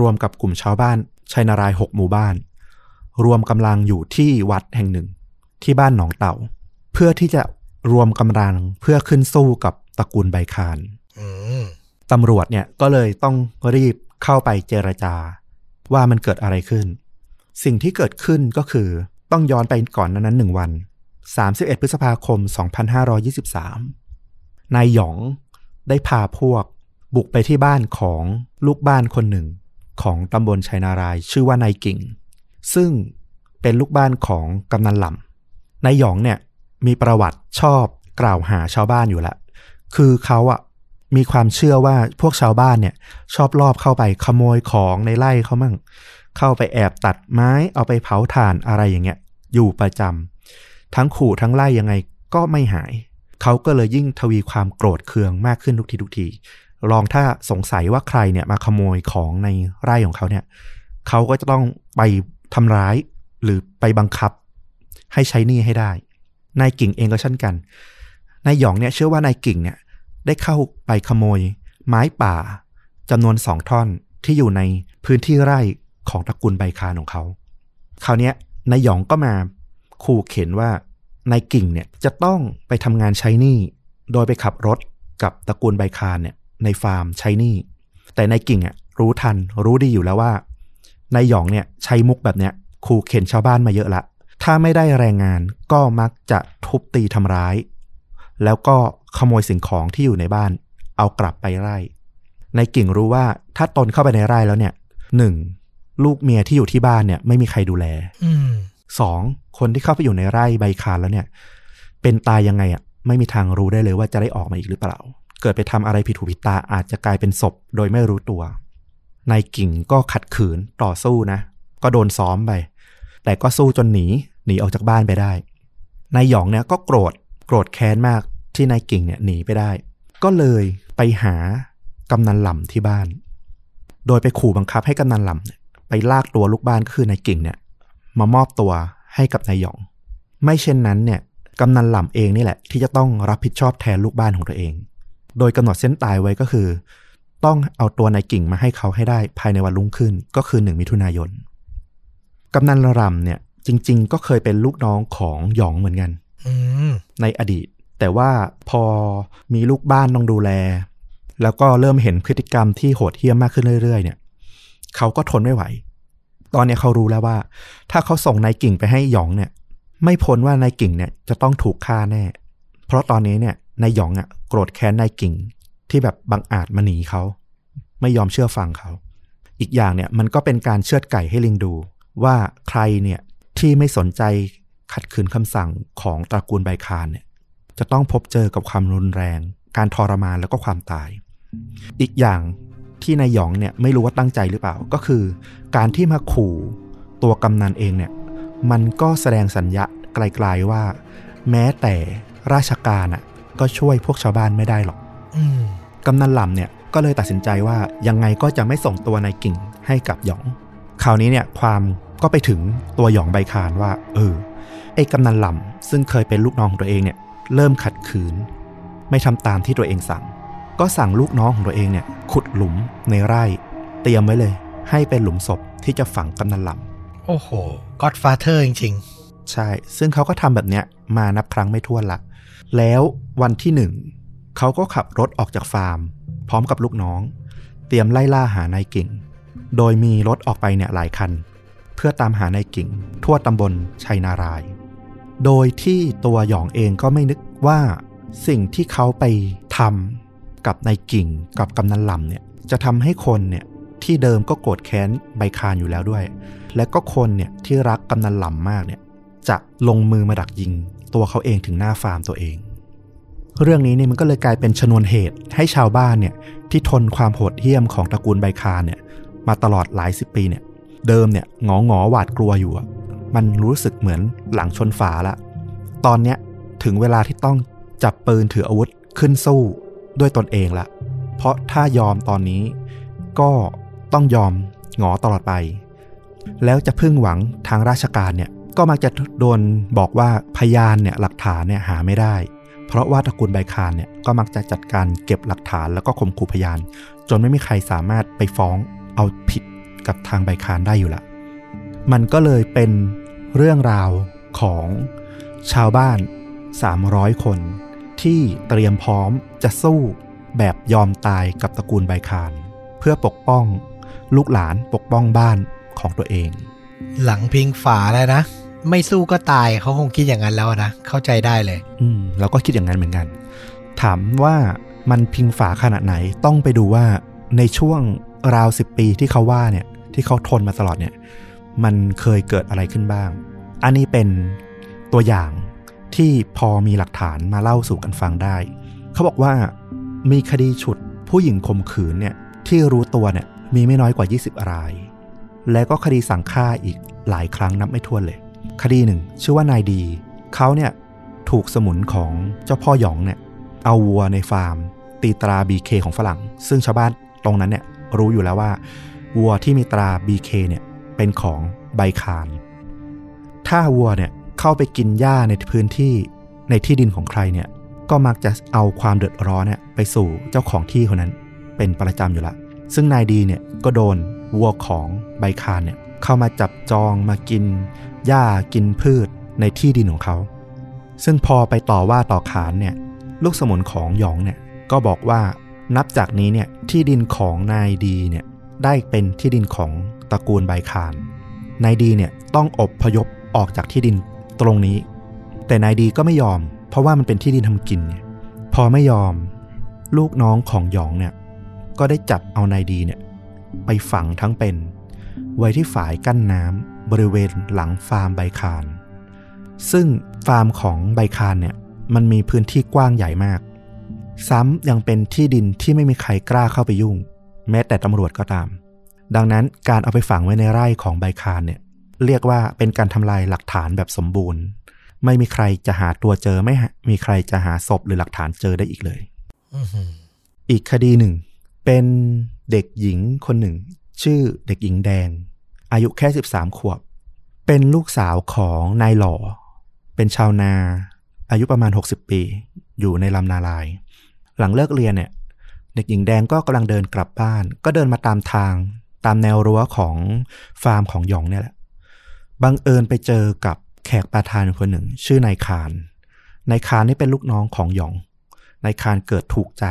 รวมกับกลุ่มชาวบ้านชัยนารายหกหมู่บ้าน รวมกำลังอยู่ที่วัดแห่งหนึ่ง ที่บ้านหนองเต่า เพื่อที่จะรวมกำลังเพื่อขึ้นสู้กับตระกูลใบคานอืมตำรวจเนี่ยก็เลยต้องรีบเข้าไปเจรจา ว่ามันเกิดอะไรขึ้น สิ่งที่เกิดขึ้นก็คือ ต้องย้อนไปก่อนนั้นหนึ่งวัน 31 พฤษภาคม 2523 นายหยองได้พาพวกบุกไปที่บ้านของลูกบ้านคนหนึ่ง ของตำบลชัยนารายชื่อว่านายกิ่ง ซึ่งเป็นลูกบ้านของกำนันหล่ำนายหยองเนี่ยมีประวัติชอบกล่าวหาชาวบ้านอยู่ล้วคือเขาอะมีความเชื่อว่าพวกชาวบ้านเนี่ยชอบลอบเข้าไปขโมยของในไร่เขามั่ง เข้าไปแอบตัดไม้เอาไปเผาถ่านอะไรอย่างเงี้ย อยู่ประจำทั้งขู่ทั้งไล่ยังไงก็ไม่หาย เขาก็เลยยิ่งทวีความโกรธเคืองมากขึ้นทุกทีทุกที ลองถ้าสงสัยว่าใครเนี่ยมาขโมยของในไร่ของเขาเนี่ย เขาก็จะต้องไปทำร้ายหรือไปบังคับ ให้ใช้หนี้ให้ได้ นายกิ่งเองก็เช่นกัน นายหยองเนี่ยเชื่อว่านายกิ่งเนี่ยได้เข้าไปขโมย ไม้ป่าจำนวนสองท่อนที่อยู่ในพื้นที่ไร่ของตระกูลใบคานของเขา คราวนี้ นายหยองก็มาขู่เข็นว่านายกิ่งเนี่ยจะต้องไปทำงานใช้หนี้โดยไปขับรถกับตระกูลใบคานเนี่ยในฟาร์มใช้หนี้แต่นายกิ่งอะรู้ทันรู้ดีอยู่แล้วว่านายหยองเนี่ยใช้มุกแบบเนี้ยขู่เข็นชาวบ้านมาเยอะละ ถ้าไม่ได้แรงงานก็มักจะทุบตีทำร้าย แล้วก็ขโมยสิ่งของที่อยู่ในบ้าน เอากลับไปไร่นายกิ่งรู้ว่าถ้าตนเข้าไปในไร่แล้วเนี่ยหนึ่ง ลูกเมียที่อยู่ที่บ้านเนี่ยไม่มีใครดูแลอืมสองคนที่เข้าไปอยู่ในไร่ใบคานแล้วเนี่ย เป็นตายยังไงอะไม่มีทางรู้ได้เลยว่าจะได้ออกมาอีกหรือเปล่า เกิดไปทำอะไรผิดหูผิดตาอาจจะกลายเป็นศพโดยไม่รู้ตัวนายกิ่งก็ขัดขืนต่อสู้นะ ก็โดนซ้อมไป แต่ก็สู้จนหนี หนีออกจากบ้านไปได้นายหยองเนี่ยก็โกรธโกรธแค้นมากที่นายกิ่งเนี่ยหนีไปได้ ก็เลยไปหากำนันหล่ำที่บ้าน โดยไปขู่บังคับให้กำนันหล่ำเนี่ย ไปลากตัวลูกบ้านก็คือนายกิ่งเนี่ย มามอบตัวให้กับนายหยอง ไม่เช่นนั้นเนี่ยกำนันหล่ำเองนี่แหละ ที่จะต้องรับผิดชอบแทนลูกบ้านของตัวเอง โดยกำหนดเส้นตายไว้ก็คือ ต้องเอาตัวนายกิ่งมาให้เขาให้ได้ภายในวันรุ่งขึ้นก็คือหนึ่งมิถุนายนกำนันละรำเนี่ย จริง ๆ ก็เคยเป็นลูกน้องของหยองเหมือนกันอืมในอดีต แต่ว่าพอมีลูกบ้านต้องดูแล แล้วก็เริ่มเห็นพฤติกรรมที่โหดเหี้ยมมากขึ้นเรื่อยๆ เนี่ย เขาก็ทนไม่ไหว ตอนนี้เขารู้แล้วว่า ถ้าเขาส่งนายกิ่งไปให้หยองเนี่ย ไม่พ้นว่านายกิ่งเนี่ยจะต้องถูกฆ่าแน่ เพราะตอนนี้เนี่ยนายหยองอะโกรธแค้นนายกิ่งที่แบบบังอาจมาหนีเขาไม่ยอมเชื่อฟังเขา อีกอย่างเนี่ยมันก็เป็นการเชือดไก่ให้ลิงดู ว่าใครเนี่ยที่ไม่สนใจขัดขืนคำสั่งของตระกูลไบคานเนี่ยจะต้องพบเจอกับความรุนแรง การทรมานแล้วก็ความตาย อีกอย่าง ที่นายหยองเนี่ยไม่รู้ว่าตั้งใจหรือเปล่า ก็คือ การที่มาขู่ตัวกำนันเองเนี่ยมันก็แสดงสัญญาไกลๆว่า แม้แต่ราชการอะก็ช่วยพวกชาวบ้านไม่ได้หรอกอืมกำนันหล่ำเนี่ยก็เลยตัดสินใจว่ายังไงก็จะไม่ส่งตัวนายกิ่งให้กับหยอง คราวนี้เนี่ยความก็ไปถึงตัวหยองใบคานว่า เออไอ้กำนันหล่ำซึ่งเคยเป็นลูกน้องของตัวเองเนี่ย เริ่มขัดขืน ไม่ทำตามที่ตัวเองสั่ง ก็สั่งลูกน้องของตัวเองเนี่ยขุดหลุมในไร่ เตรียมไว้เลย ให้เป็นหลุมศพที่จะฝังกำนันหล่ำโอ้โหก็อดฟาเธอร์จริงใช่ ซึ่งเขาก็ทำแบบเนี้ยมานับครั้งไม่ถ้วนละแล้ววันที่หนึ่งเขาก็ขับรถออกจากฟาร์ม พร้อมกับลูกน้อง เตรียมไล่ล่าหานายกิ่ง โดยมีรถออกไปเนี่ยหลายคัน เพื่อตามหานายกิ่ง ทั่วตำบลชัยนาราย โดยที่ตัวหยองเองก็ไม่นึกว่าสิ่งที่เขาไปทำ กับนายกิ่งกับกำนันลำเนี่ยจะทำให้คนเนี่ยที่เดิมก็โกรธแค้นใบคานอยู่แล้วด้วย และก็คนเนี่ยที่รักกำนันหล่ำมากเนี่ยจะลงมือมาดักยิง ตัวเขาเองถึงหน้าฟาร์มตัวเอง เรื่องนี้เนี่ยมันก็เลยกลายเป็นชนวนเหตุให้ชาวบ้านเนี่ยที่ทนความโหดเหี้ยมของตระกูลใบคานเนี่ยมาตลอดหลายสิบปีเนี่ยเดิมเนี่ยงอหงอหวาดกลัวอยู่มันรู้สึกเหมือนหลังชนฝาละ ตอนเนี้ยถึงเวลาที่ต้องจับปืนถืออาวุธขึ้นสู้ ด้วยตนเองละ เพราะถ้ายอมตอนนี้ก็ต้องยอมหงอตลอดไป แล้วจะพึ่งหวังทางราชการเนี่ยก็มักจะโดนบอกว่าพยานเนี่ยหลักฐานเนี่ยหาไม่ได้ เพราะว่าตระกูลใบคานเนี่ยก็มักจะจัดการเก็บหลักฐานแล้วก็ข่มขู่พยาน จนไม่มีใครสามารถไปฟ้องเอาผิดกับทางใบคานได้อยู่ละมันก็เลยเป็นเรื่องราวของชาวบ้าน 300 คน ที่เตรียมพร้อมจะสู้แบบยอมตายกับตระกูลใบคานเพื่อปกป้องลูกหลานปกป้องบ้านของตัวเอง หลังพิงฝาแล้วนะ ไม่สู้ก็ตายเขาคงคิดอย่างนั้นแล้วนะ เข้าใจได้เลย อืมเราก็คิดอย่างนั้นเหมือนกัน ถามว่ามันพิงฝาขนาดไหนต้องไปดูว่าในช่วงราวสิบปีที่เขาว่าเนี่ย ที่เขาทนมาตลอดเนี่ย มันเคยเกิดอะไรขึ้นบ้าง อันนี้เป็นตัวอย่าง ที่พอมีหลักฐานมาเล่าสู่กันฟังได้ เขาบอกว่ามีคดีฉุดผู้หญิงข่มขืนเนี่ยที่รู้ตัวเนี่ยมีไม่น้อยกว่า 20 ราย และก็คดีสั่งฆ่าอีกหลายครั้งนับไม่ถ้วนเลย คดีหนึ่ง ชื่อว่านายดี เขาเนี่ยถูกสมุนของเจ้าพ่อหยองเนี่ยเอาวัวในฟาร์ม ตีตรา BK ของฝรั่ง ซึ่งชาวบ้านตรงนั้นเนี่ยรู้อยู่แล้วว่า วัวที่มีตรา BK เนี่ยเป็นของใบคานถ้าวัวเนี่ย เข้าไปกินหญ้าในพื้นที่ในที่ดินของใครเนี่ย ก็มักจะเอาความเดือดร้อนเนี่ยไปสู่เจ้าของที่คนนั้น เป็นประจำอยู่ละ ซึ่งนายดีเนี่ยก็โดนวัวของใบคานเนี่ยเข้ามาจับจองมากินหญ้ากินพืชในที่ดินของเขา ซึ่งพอไปต่อว่าต่อขานเนี่ยลูกสมุนของหยองเนี่ยก็บอกว่านับจากนี้เนี่ยที่ดินของนายดีเนี่ยได้เป็นที่ดินของตระกูลใบคานนายดีเนี่ยต้องอบพยพออกจากที่ดิน ตรงนี้ แต่นายดีก็ไม่ยอม เพราะว่ามันเป็นที่ดินทำกินเนี่ยพอไม่ยอม ลูกน้องของหยองเนี่ย ก็ได้จับเอานายดีเนี่ย ไปฝังทั้งเป็น ไว้ที่ฝายกั้นน้ำบริเวณหลังฟาร์มใบคาน ซึ่งฟาร์มของใบคานเนี่ย มันมีพื้นที่กว้างใหญ่มาก ซ้ำยังเป็นที่ดินที่ไม่มีใครกล้าเข้าไปยุ่ง แม้แต่ตำรวจก็ตาม ดังนั้นการเอาไปฝังไว้ในไร่ของใบคานเนี่ย เรียกว่าเป็นการทำลายหลักฐานแบบสมบูรณ์ ไม่มีใครจะหาตัวเจอไม่มีใครจะหาศพหรือหลักฐานเจอได้อีกเลยอีกคดีหนึ่ง เป็นเด็กหญิงคนหนึ่ง ชื่อเด็กหญิงแดง อายุแค่13ขวบ เป็นลูกสาวของนายหล่อ เป็นชาวนา อายุประมาณ60ปี อยู่ในลำนาลาย หลังเลิกเรียนเนี่ย เด็กหญิงแดงก็กำลังเดินกลับบ้าน ก็เดินมาตามทาง ตามแนวรั้วของฟาร์มของหยองเนี่ยแหละ บังเอิญไปเจอกับแขกประธานคนหนึ่ง ชื่อนายคารนายคารนี่เป็นลูกน้องของหยองนายคารเกิดถูกใจ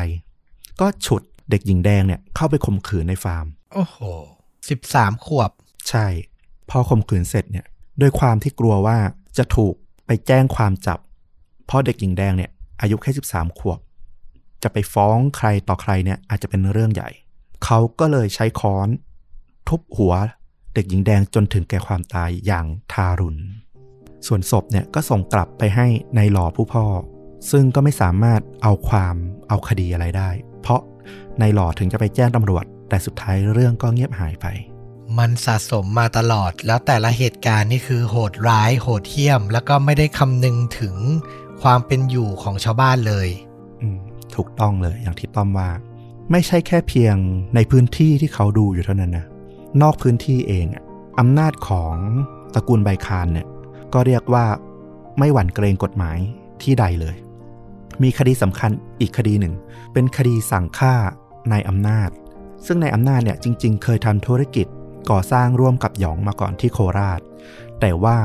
ก็ฉุดเด็กหญิงแดงเนี่ยเข้าไปข่มขืนในฟาร์ม โอ้โหสิบสามขวบ ใช่ พอข่มขืนเสร็จเนี่ยด้วยความที่กลัวว่าจะถูกไปแจ้งความจับ เพราะเด็กหญิงแดงเนี่ยอายุแค่13ขวบ จะไปฟ้องใครต่อใครเนี่ยอาจจะเป็นเรื่องใหญ่ เขาก็เลยใช้ค้อน ทุบหัว เด็กหญิงแดงจนถึงแก่ความตายอย่างทารุณ ส่วนศพเนี่ยก็ส่งกลับไปให้ในายหล่อผู้พ่อ ซึ่งก็ไม่สามารถเอาความเอาคดีอะไรได้ เพราะในายหล่อถึงจะไปแจ้งตำรวจ แต่สุดท้ายเรื่องก็เงียบหายไป มันสะสมมาตลอดแล้วแต่ละเหตุการณ์นี่คือโหดร้าย โหดเหี้ยม แล้วก็ไม่ได้คำนึงถึงความเป็นอยู่ของชาวบ้านเลยอืมถูกต้องเลยอย่างที่ต้อมว่า ไม่ใช่แค่เพียงในพื้นที่ที่เขาดูอยู่เท่านั้นนะ นอกพื้นที่เองอะอำนาจของตระกูลไบคานเนี่ยก็เรียกว่าไม่หวั่นเกรงกฎหมายที่ใดเลย มีคดีสำคัญอีกคดีหนึ่ง เป็นคดีสั่งฆ่านายอำนาจ ซึ่งนายอำนาจเนี่ยจริง ๆ เคยทำธุรกิจก่อสร้างร่วมกับหยองมาก่อนที่โคราช แต่ว่า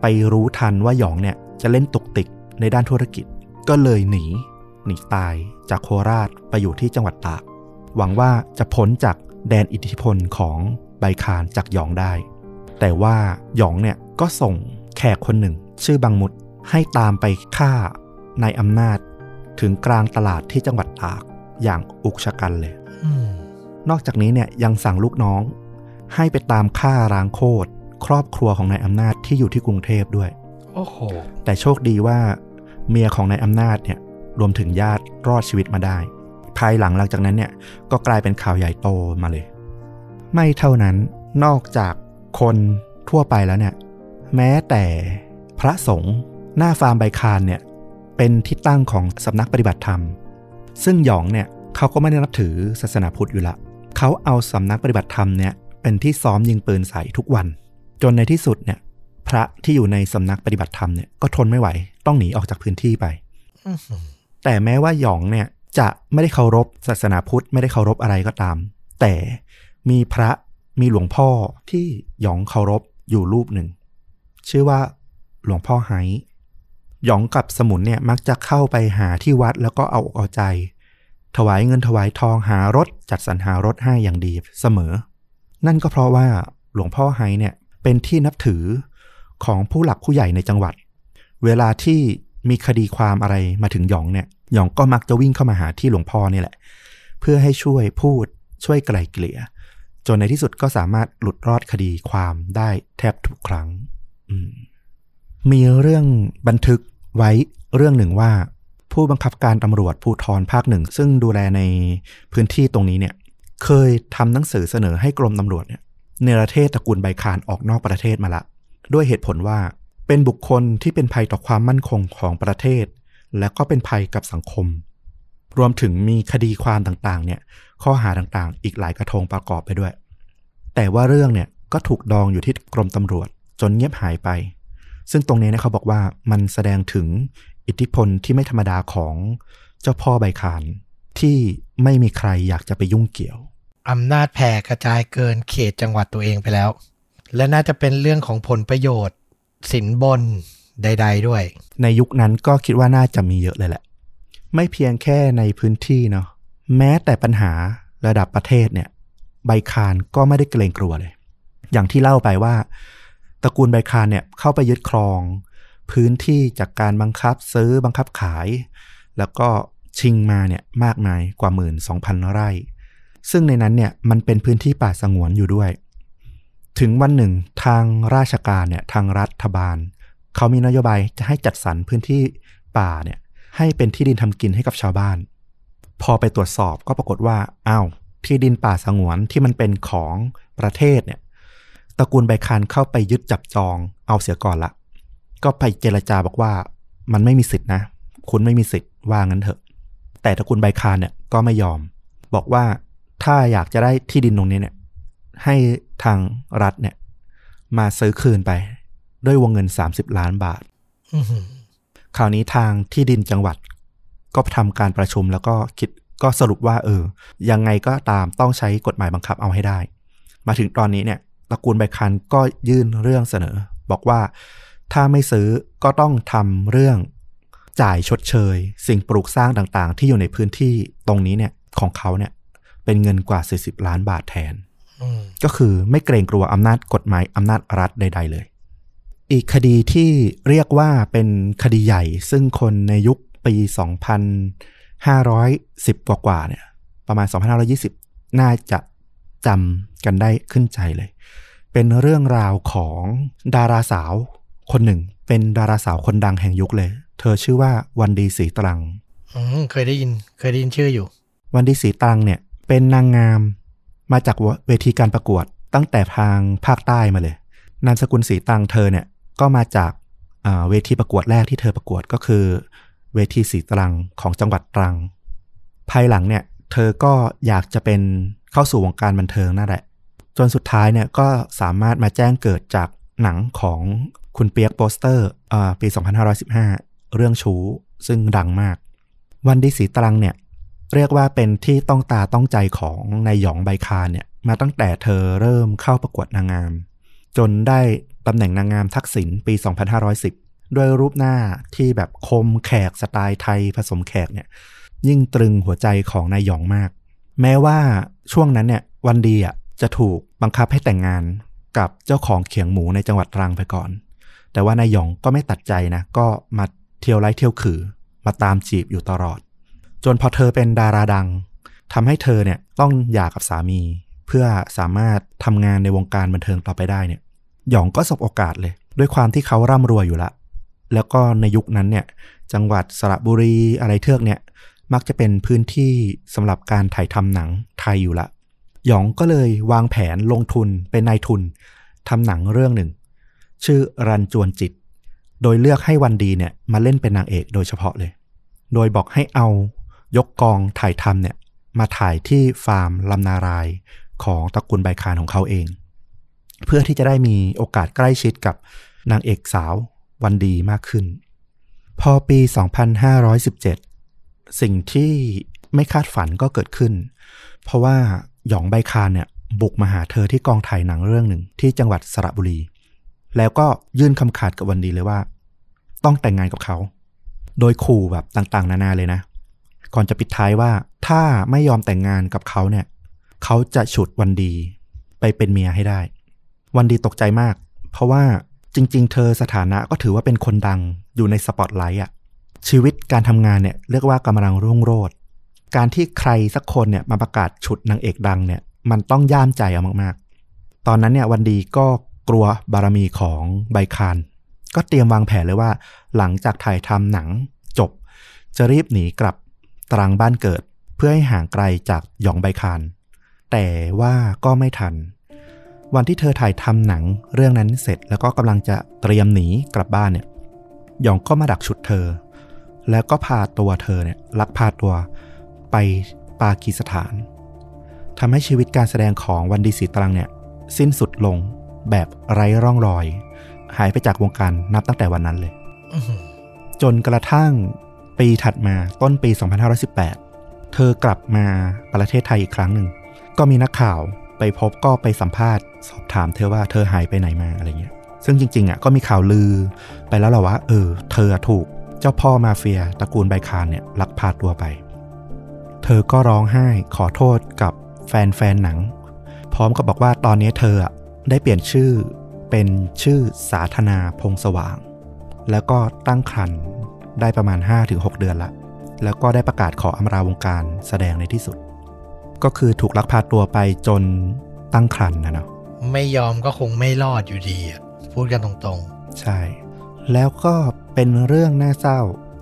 ไปรู้ทันว่าหยองเนี่ยจะเล่นตุกติกในด้านธุรกิจ ก็เลยหนี หนีตายจากโคราชไปอยู่ที่จังหวัดตาก หวังว่าจะพ้นจากแดนอิทธิพลของ ใบคานจากหยองได้ แต่ว่าหยองเนี่ยก็ส่งแขกคนหนึ่ง ชื่อบังมุดให้ตามไปฆ่านายอำนาจ ถึงกลางตลาดที่จังหวัดตากอย่างอุกชะกันเลยอืมนอกจากนี้เนี่ยยังสั่งลูกน้อง ให้ไปตามฆ่าร้างโคตรครอบครัวของนายอำนาจที่อยู่ที่กรุงเทพด้วย โอ้โห แต่โชคดีว่า เมียของนายอำนาจเนี่ยรวมถึงญาติรอดชีวิตมาได้ ภายหลังหลังจากนั้นเนี่ยก็กลายเป็นข่าวใหญ่โตมาเลย ไม่เท่านั้นนอกจากคนทั่วไปแล้วเนี่ย แม้แต่พระสงฆ์หน้าฟาร์มใบคานเนี่ย เป็นที่ตั้งของสำนักปฏิบัติธรรม ซึ่งหยองเนี่ยเขาก็ไม่ได้นับถือศาสนาพุทธอยู่ละเขาเอาสำนักปฏิบัติธรรมเนี่ยเป็นที่ซ้อมยิงปืนใส่ทุกวัน จนในที่สุดเนี่ย พระที่อยู่ในสำนักปฏิบัติธรรมเนี่ยก็ทนไม่ไหว ต้องหนีออกจากพื้นที่ไป แต่แม้ว่าหยองเนี่ยจะไม่ได้เคารพศาสนาพุทธไม่ได้เคารพอะไรก็ตาม แต่ มีพระมีหลวงพ่อที่หยองเคารพอยู่รูปหนึ่ง ชื่อว่าหลวงพ่อไฮหยองกับสมุนเนี่ยมักจะเข้าไปหาที่วัดแล้วก็เอาอกเอาใจ ถวายเงินถวายทองหารถจัดสรรหารถให้อย่างดีเสมอ นั่นก็เพราะว่าหลวงพ่อไฮเนี่ยเป็นที่นับถือของผู้หลักผู้ใหญ่ในจังหวัด เวลาที่มีคดีความอะไรมาถึงหยองเนี่ยหยองก็มักจะวิ่งเข้ามาหาที่หลวงพ่อนี่แหละ เพื่อให้ช่วยพูดช่วยไกล่เกลี่ย จนในที่สุดก็สามารถหลุดรอดคดีความได้แทบทุกครั้งมมีเรื่องบันทึกไว้เรื่องหนึ่งว่า ผู้บังคับการตำรวจภูธรภาคหนึ่ง ซึ่งดูแลในพื้นที่ตรงนี้เนี่ย เคยทำหนังสือเสนอให้กรมตำรวจเนี่ยเนรเทศตระกูลใบคานออกนอกประเทศมาละ ด้วยเหตุผลว่าเป็นบุคคลที่เป็นภัยต่อความมั่นคงของประเทศ และก็เป็นภัยกับสังคม รวมถึงมีคดีความต่างๆ เนี่ย ข้อหาต่างๆ อีกหลายกระทงประกอบไปด้วย แต่ว่าเรื่องเนี่ยก็ถูกดองอยู่ที่กรมตำรวจจนเงียบหายไป ซึ่งตรงนี้เนี่ยเขาบอกว่ามันแสดงถึงอิทธิพลที่ไม่ธรรมดาของเจ้าพ่อใบคานที่ไม่มีใครอยากจะไปยุ่งเกี่ยวอำนาจแผ่กระจายเกินเขตจังหวัดตัวเองไปแล้ว และน่าจะเป็นเรื่องของผลประโยชน์ สินบนใด ๆ ด้วย ในยุคนั้นก็คิดว่าน่าจะมีเยอะเลยแหละ ไม่เพียงแค่ในพื้นที่เนาะแม้แต่ปัญหาระดับประเทศเนี่ยใบคานก็ไม่ได้เกรงกลัวเลย อย่างที่เล่าไปว่าตระกูลใบคานเนี่ยเข้าไปยึดครอง พื้นที่จากการบังคับซื้อบังคับขาย แล้วก็ชิงมาเนี่ยมากมายกว่าหมื่นสองพันไร่ ซึ่งในนั้นเนี่ยมันเป็นพื้นที่ป่าสงวนอยู่ด้วย ถึงวันหนึ่งทางราชการเนี่ยทางรัฐบาล เขามีนโยบายจะให้จัดสรรพื้นที่ป่าเนี่ย ให้เป็นที่ดินทำกินให้กับชาวบ้าน พอไปตรวจสอบก็ปรากฏว่าอ้าวที่ดินป่าสงวนที่มันเป็นของประเทศเนี่ยตระกูลใบคานเข้าไปยึดจับจองเอาเสียก่อนละ ก็ไปเจรจาบอกว่ามันไม่มีสิทธินะ คุณไม่มีสิทธิ์ว่างั้นเถอะ แต่ตระกูลใบคานเนี่ยก็ไม่ยอม บอกว่าถ้าอยากจะได้ที่ดินตรงนี้เนี่ยให้ทางรัฐเนี่ย มาซื้อคืนไป ด้วยวงเงิน 30 ล้านบาท คราวนี้ทางที่ดินจังหวัด ก็ทำการประชุมแล้วก็คิดก็สรุปว่าเออ ยังไงก็ตามต้องใช้กฎหมายบังคับเอาให้ได้ มาถึงตอนนี้เนี่ยตระกูลใบคันก็ยื่นเรื่องเสนอ บอกว่าถ้าไม่ซื้อก็ต้องทำเรื่องจ่ายชดเชย สิ่งปลูกสร้างต่างๆ ที่อยู่ในพื้นที่ตรงนี้เนี่ยของเขาเนี่ย เป็นเงินกว่า 40 ล้านบาทแทนอืมก็คือไม่เกรงกลัวอำนาจกฎหมายอำนาจรัฐใด ๆ เลย อีกคดีที่เรียกว่าเป็นคดีใหญ่ ซึ่งคนในยุคปี 2510 กว่าๆเนี่ย ประมาณ 2520 น่าจะจำกันได้ขึ้นใจเลย เป็นเรื่องราวของดาราสาวคนหนึ่ง เป็นดาราสาวคนดังแห่งยุคเลย เธอชื่อว่าวันดีศรีตรังอืมเคยได้ยิน เคยได้ยินชื่ออยู่ วันดีศรีตรังเนี่ย เป็นนางงามมาจากเวทีการประกวดตั้งแต่ทางภาคใต้มาเลย นามสกุลศรีตรังเธอเนี่ย ก็มาจากเวทีประกวดแรกที่เธอประกวดก็คือ เวทีศรีตรังของจังหวัดตรัง ภายหลังเนี่ยเธอก็อยากจะเป็นเข้าสู่วงการบันเทิงนั่นแหละ จนสุดท้ายเนี่ยก็สามารถมาแจ้งเกิดจากหนังของคุณเปียกโปสเตอร์อ่าปี 2515 เรื่องชูซึ่งดังมาก วันดีศรีตรังเนี่ยเรียกว่าเป็นที่ต้องตาต้องใจของนายหยองใบคาเนี่ยมาตั้งแต่เธอเริ่มเข้าประกวดนางงาม จนได้ตำแหน่งนางงามทักษิณปี 2510 ด้วยรูปหน้าที่แบบคมแขกสไตล์ไทยผสมแขกเนี่ย ยิ่งตรึงหัวใจของนายหยองมาก แม้ว่าช่วงนั้นเนี่ยวันดีอะจะถูกบังคับให้แต่งงานกับเจ้าของเขียงหมูในจังหวัดตรังไปก่อน แต่ว่านายหยองก็ไม่ตัดใจนะ ก็มาเที่ยวไล่เที่ยวขือ มาตามจีบอยู่ตลอด จนพอเธอเป็นดาราดังทำให้เธอเนี่ยต้องหย่ากับสามี เพื่อสามารถทำงานในวงการบันเทิงต่อไปได้เนี่ยหยองก็สบโอกาสเลย ด้วยความที่เขาร่ำรวยอยู่ละ แล้วก็ในยุคนั้นเนี่ยจังหวัดสระบุรีอะไรเทือกเนี่ยมักจะเป็นพื้นที่สำหรับการถ่ายทำหนังไทยอยู่ละหยองก็เลยวางแผนลงทุนเป็นนายทุนทำหนังเรื่องหนึ่ง ชื่อรันจวนจิต โดยเลือกให้วันดีเนี่ยมาเล่นเป็นนางเอกโดยเฉพาะเลย โดยบอกให้เอายกกองถ่ายทำเนี่ยมาถ่ายที่ฟาร์มลำนาราย ของตระกูลใบคานของเขาเอง เพื่อที่จะได้มีโอกาสใกล้ชิดกับนางเอกสาววันดีมากขึ้น พอปี 2517 สิ่งที่ไม่คาดฝันก็เกิดขึ้น เพราะว่าหยองใบคานเนี่ยบุกมาหาเธอที่กองถ่ายหนังเรื่องหนึ่งที่จังหวัดสระบุรี แล้วก็ยื่นคำขาดกับวันดีเลยว่า ต้องแต่งงานกับเขา โดยขู่แบบต่างๆ นานาเลยนะ ก่อนจะปิดท้ายว่าถ้าไม่ยอมแต่งงานกับเขาเนี่ย เขาจะฉุดวันดีไปเป็นเมียให้ได้ วันดีตกใจมาก เพราะว่าจริง ๆ เธอสถานะก็ถือว่าเป็นคนดังอยู่ในสปอตไลท์อะชีวิตการทำงานเนี่ยเรียกว่ากำลังรุ่งโรจน์การที่ใครสักคนเนี่ยมาประกาศฉุดนางเอกดังเนี่ย มันต้องย่ามใจเอามากๆ ตอนนั้นเนี่ยวันดีก็กลัวบารมีของใบคานก็เตรียมวางแผนเลยว่า หลังจากถ่ายทำหนังจบ จะรีบหนีกลับตรังบ้านเกิด เพื่อให้ห่างไกลจากหยองใบคาน แต่ว่าก็ไม่ทัน วันที่เธอถ่ายทำหนังเรื่องนั้นเสร็จแล้วก็กำลังจะเตรียมหนีกลับบ้านเนี่ยหยองก็มาดักฉุดเธอ แล้วก็พาตัวเธอเนี่ยลักพาตัวไปปากีสถานทำให้ชีวิตการแสดงของวันดีสีตรังเนี่ยสิ้นสุดลงแบบไร้ร่องรอย หายไปจากวงการนับตั้งแต่วันนั้นเลยจนกระทั่งปีถัดมาต้นปี 2518 เธอกลับมาประเทศไทยอีกครั้งหนึ่ง ก็มีนักข่าวไปพบก็ไปสัมภาษณ์ สอบถามเธอว่าเธอหายไปไหนมาอะไรเงี้ย ซึ่งจริงๆอะก็มีข่าวลือไปแล้วแหละว่า เออ เธอถูกเจ้าพ่อมาเฟียตระกูลไบคานเนี่ยลักพาตัวไป เธอก็ร้องไห้ขอโทษกับแฟนๆหนัง พร้อมกับบอกว่าตอนนี้เธอได้เปลี่ยนชื่อเป็นชื่อสาธนาพงษ์สว่าง แล้วก็ตั้งครรภ์ได้ประมาณ 5-6 เดือนละ แล้วก็ได้ประกาศขออำลาวงการแสดงในที่สุด ก็คือถูกลักพาตัวไปจนตั้งครรภ์นะเนาะไม่ยอมก็คงไม่รอดอยู่ดีอะพูดกันตรงใช่ แล้วก็เป็นเรื่องน่าเศร้า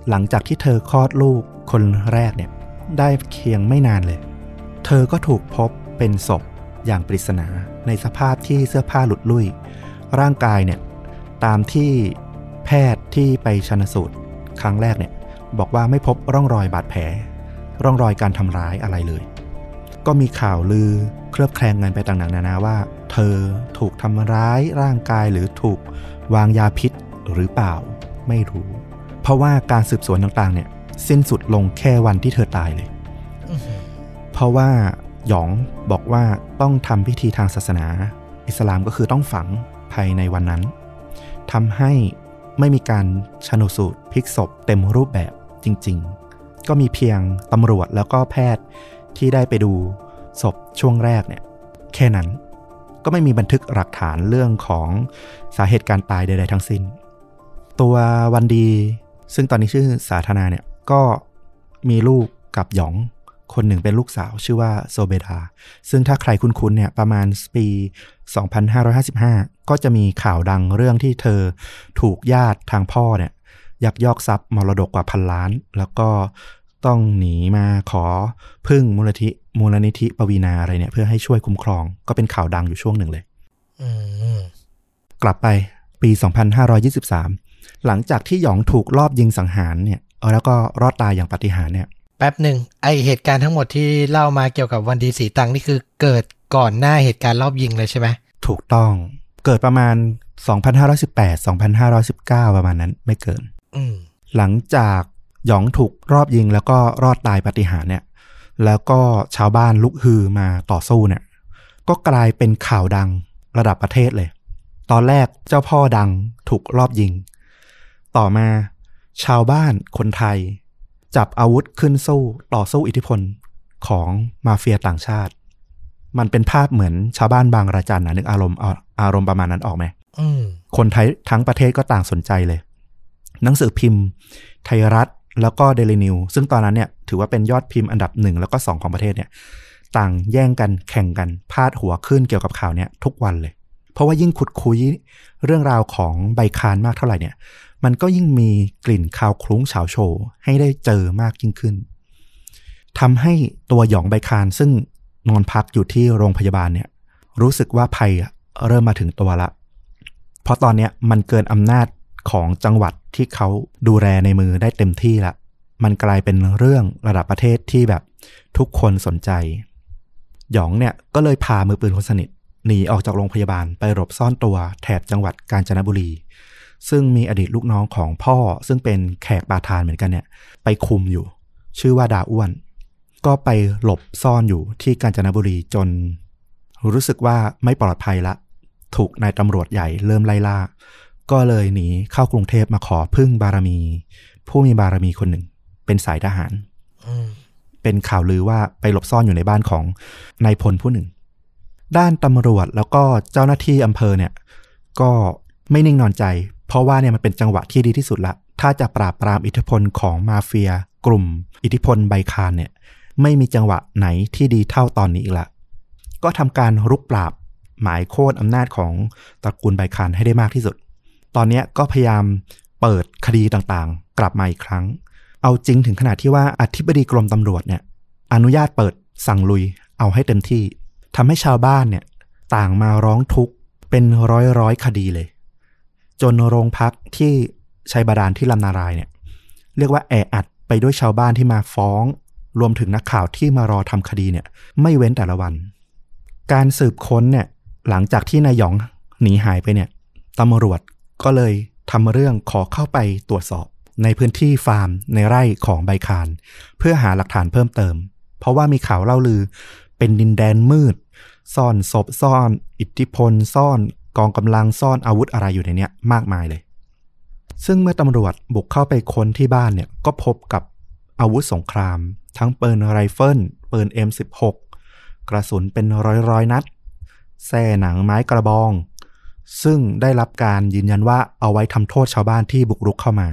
หลังจากที่เธอคลอดลูกคนแรกเนี่ย ได้เคียงไม่นานเลย เธอก็ถูกพบเป็นศพอย่างปริศนาในสภาพที่เสื้อผ้าหลุดลุ่ย ร่างกายเนี่ย ตามที่แพทย์ที่ไปชันสูตร ครั้งแรกเนี่ย บอกว่าไม่พบร่องรอยบาดแผล ร่องรอยการทำร้ายอะไรเลย ก็มีข่าวลือเคลือบแคลงกันไปต่างๆนานาว่า เธอถูกทำร้ายร่างกายหรือถูกวางยาพิษหรือเปล่าไม่รู้ เพราะว่าการสืบสวนต่างๆ เนี่ย สิ้นสุดลงแค่วันที่เธอตายเลยๆอื้อหือเพราะว่าหยองบอกว่าต้องทำพิธีทางศาสนา อิสลามก็คือต้องฝังภายในวันนั้นทำให้ไม่มีการชนสูตรพลิกศพเต็มรูปแบบจริง ๆ ก็มีเพียงตำรวจแล้วก็แพทย์ ที่ได้ไปดูศพช่วงแรกเนี่ยแค่นั้น ก็ไม่มีบันทึกหลักฐานเรื่องของสาเหตุการตายใดๆทั้งสิ้น ตัววันดี ซึ่งตอนนี้ชื่อสาธนาเนี่ยก็มีลูกกับหยองคนหนึ่งเป็นลูกสาวชื่อว่าโซเบดา ซึ่งถ้าใครคุ้นๆเนี่ยประมาณปี 2555 ก็จะมีข่าวดังเรื่องที่เธอถูกญาติทางพ่อเนี่ยยักยอกทรัพย์มรดกกว่าพันล้าน แล้วก็ ต้องหนีมาขอพึ่งมูลนิธิมูลนิธิปวีนาอะไรเนี่ย เพื่อให้ช่วยคุ้มครอง ก็เป็นข่าวดังอยู่ช่วงหนึ่งเลยอืมกลับไปปี 2523 หลังจากที่หยองถูกลอบยิงสังหารเนี่ยแล้วก็รอดตายอย่างปาฏิหาริย์เนี่ย แป๊บหนึ่งไอเหตุการณ์ทั้งหมดที่เล่ามาเกี่ยวกับวันดีสีตังนี่คือเกิดก่อนหน้าเหตุการณ์รอบยิงเลยใช่ไหมถูกต้องเกิดประมาณ 2518 2519 ประมาณนั้นไม่เกินอืมหลังจาก หยองถูกรอบยิงแล้วก็รอดตายปาฏิหาริย์เนี่ย แล้วก็ชาวบ้านลุกฮือมาต่อสู้เนี่ย ก็กลายเป็นข่าวดังระดับประเทศเลย ตอนแรกเจ้าพ่อดังถูกรอบยิง ต่อมาชาวบ้านคนไทย จับอาวุธขึ้นสู้ต่อสู้อิทธิพลของมาเฟียต่างชาติ มันเป็นภาพเหมือนชาวบ้านบางระจันนะนึกอารมณ์เอาอารมณ์ประมาณนั้นออกไหมอืมคนไทยทั้งประเทศก็ต่างสนใจเลย หนังสือพิมพ์ ไทยรัฐ แล้วก็เดลินิวซึ่งตอนนั้นเนี่ยถือว่าเป็นยอดพิมพ์อันดับหนึ่งแล้วก็สองของประเทศเนี่ยต่างแย่งกันแข่งกันพาดหัวขึ้นเกี่ยวกับข่าวเนี่ยทุกวันเลย เพราะว่ายิ่งขุดคุยเรื่องราวของใบคานมากเท่าไหร่เนี่ย มันก็ยิ่งมีกลิ่นคาวคลุ้งเฉาโชว์ให้ได้เจอมากยิ่งขึ้นทำให้ตัวหยองใบคานซึ่งนอนพักอยู่ที่โรงพยาบาลเนี่ยรู้สึกว่าภัยเริ่มมาถึงตัวละ เพราะตอนเนี้ยมันเกินอำนาจ ของจังหวัดที่เขาดูแลในมือได้เต็มที่ละ มันกลายเป็นเรื่องระดับประเทศที่แบบทุกคนสนใจ หยองเนี่ยก็เลยพามือปืนคนสนิทหนีออกจากโรงพยาบาลไปหลบซ่อนตัวแถบจังหวัดกาญจนบุรี ซึ่งมีอดีตลูกน้องของพ่อซึ่งเป็นแขกปาทานเหมือนกันเนี่ย ไปคุมอยู่ ชื่อว่าดาอ้วน ก็ไปหลบซ่อนอยู่ที่กาญจนบุรีจน รู้สึกว่าไม่ปลอดภัยละ ถูกนายตำรวจใหญ่เริ่มไล่ล่า ก็เลยหนีเข้ากรุงเทพมาขอพึ่งบารมี ผู้มีบารมีคนหนึ่ง เป็นสายทหารอืมเป็นข่าวลือว่าไปหลบซ่อนอยู่ในบ้านของนายพลผู้หนึ่ง ด้านตำรวจแล้วก็เจ้าหน้าที่อำเภอเนี่ย ก็ไม่นิ่งนอนใจ เพราะว่าเนี่ยมันเป็นจังหวะที่ดีที่สุดละ ถ้าจะปราบปรามอิทธิพลของมาเฟีย กลุ่ม อิทธิพลไบคานเนี่ย ไม่มีจังหวะไหนที่ดีเท่าตอนนี้อีกละ ก็ทำการรุกปราบหมายโค่นอำนาจของตระกูลไบคานให้ได้มากที่สุด ตอนนี้ก็พยายามเปิดคดีต่างๆ กลับมาอีกครั้ง เอาจริงถึงขนาดที่ว่าอธิบดีกรมตำรวจเนี่ยอนุญาตเปิดสั่งลุยเอาให้เต็มที่ทำให้ชาวบ้านเนี่ยต่างมาร้องทุกข์เป็นร้อยร้อยๆคดีเลย จนโรงพักที่ชัยบาดาลที่ลำนารายเนี่ยเรียกว่าแออัดไปด้วยชาวบ้านที่มาฟ้อง รวมถึงนักข่าวที่มารอทำคดีเนี่ยไม่เว้นแต่ละวัน การสืบค้นเนี่ยหลังจากที่นายหยองหนีหายไปเนี่ยตำรวจ ก็เลยทำเรื่องขอเข้าไปตรวจสอบ ในพื้นที่ฟาร์มในไร่ของใบคาน เพื่อหาหลักฐานเพิ่มเติม เพราะว่ามีข่าวเล่าลือ เป็นดินแดนมืด ซ่อนศพซ่อน อิทธิพล ซ่อน กองกำลังซ่อนอาวุธอะไรอยู่ในเนี้ยมากมายเลย ซึ่งเมื่อตำรวจบุกเข้าไปค้นที่บ้านเนี่ยก็พบกับอาวุธสงคราม ทั้งปืนไรเฟิลปืน M16 กระสุนเป็นร้อยร้อยนัดแส้หนังไม้กระบอง ซึ่งได้รับการยืนยันว่าเอาไว้ทำโทษชาวบ้านที่บุกรุกเข้ามา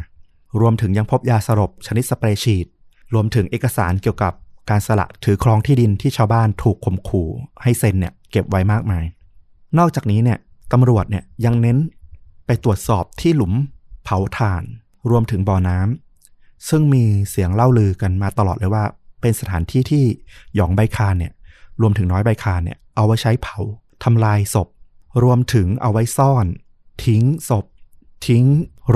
รวมถึงยังพบยาสลบชนิดสเปรย์ฉีด รวมถึงเอกสารเกี่ยวกับการสละถือครองที่ดินที่ชาวบ้านถูกข่มขู่ให้เซ็นเนี่ยเก็บไว้มากมาย นอกจากนี้เนี่ยตำรวจเนี่ยยังเน้นไปตรวจสอบที่หลุมเผาถ่าน รวมถึงบ่อน้ำซึ่งมีเสียงเล่าลือกันมาตลอดเลยว่า เป็นสถานที่ที่หยองใบคานเนี่ยรวมถึงน้อยใบคานเนี่ยเอาไว้ใช้เผาทำลายศพ รวมถึงเอาไว้ซ่อน ทิ้งศพ ทิ้ง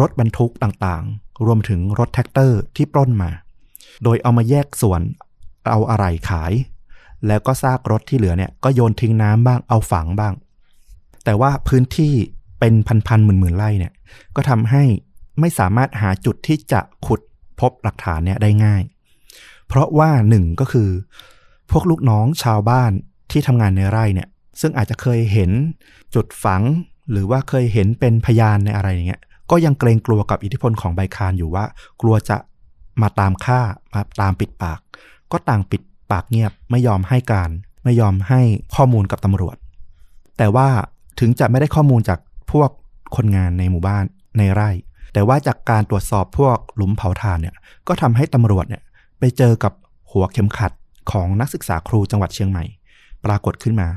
รถบรรทุกต่างๆ รวมถึงรถแทรกเตอร์ที่ปล้นมา โดยเอามาแยกส่วนเอาอะไหล่ขาย แล้วก็ซากรถที่เหลือเนี่ยก็โยนทิ้งน้ำบ้างเอาฝังบ้าง แต่ว่าพื้นที่เป็นพันๆหมื่นๆไร่เนี่ยก็ทำให้ไม่สามารถหาจุดที่จะขุดพบหลักฐานเนี่ยได้ง่าย เพราะว่าหนึ่งก็คือ พวกลูกน้องชาวบ้านที่ทำงานในไร่เนี่ย ซึ่งอาจจะเคยเห็นจุดฝัง หรือว่าเคยเห็นเป็นพยานในอะไรอย่างเงี้ยก็ยังเกรงกลัวกับอิทธิพลของใบคานอยู่ว่า กลัวจะมาตามฆ่ามาตามปิดปาก ก็ต่างปิดปากเงียบไม่ยอมให้การ ไม่ยอมให้ข้อมูลกับตำรวจ แต่ว่าถึงจะไม่ได้ข้อมูลจากพวกคนงานในหมู่บ้านในไร่ แต่ว่าจากการตรวจสอบพวกหลุมเผาถ่านเนี่ยก็ทำให้ตำรวจเนี่ยไปเจอกับหัวเข็มขัดของนักศึกษาครูจังหวัดเชียงใหม่ ปรากฏขึ้นมา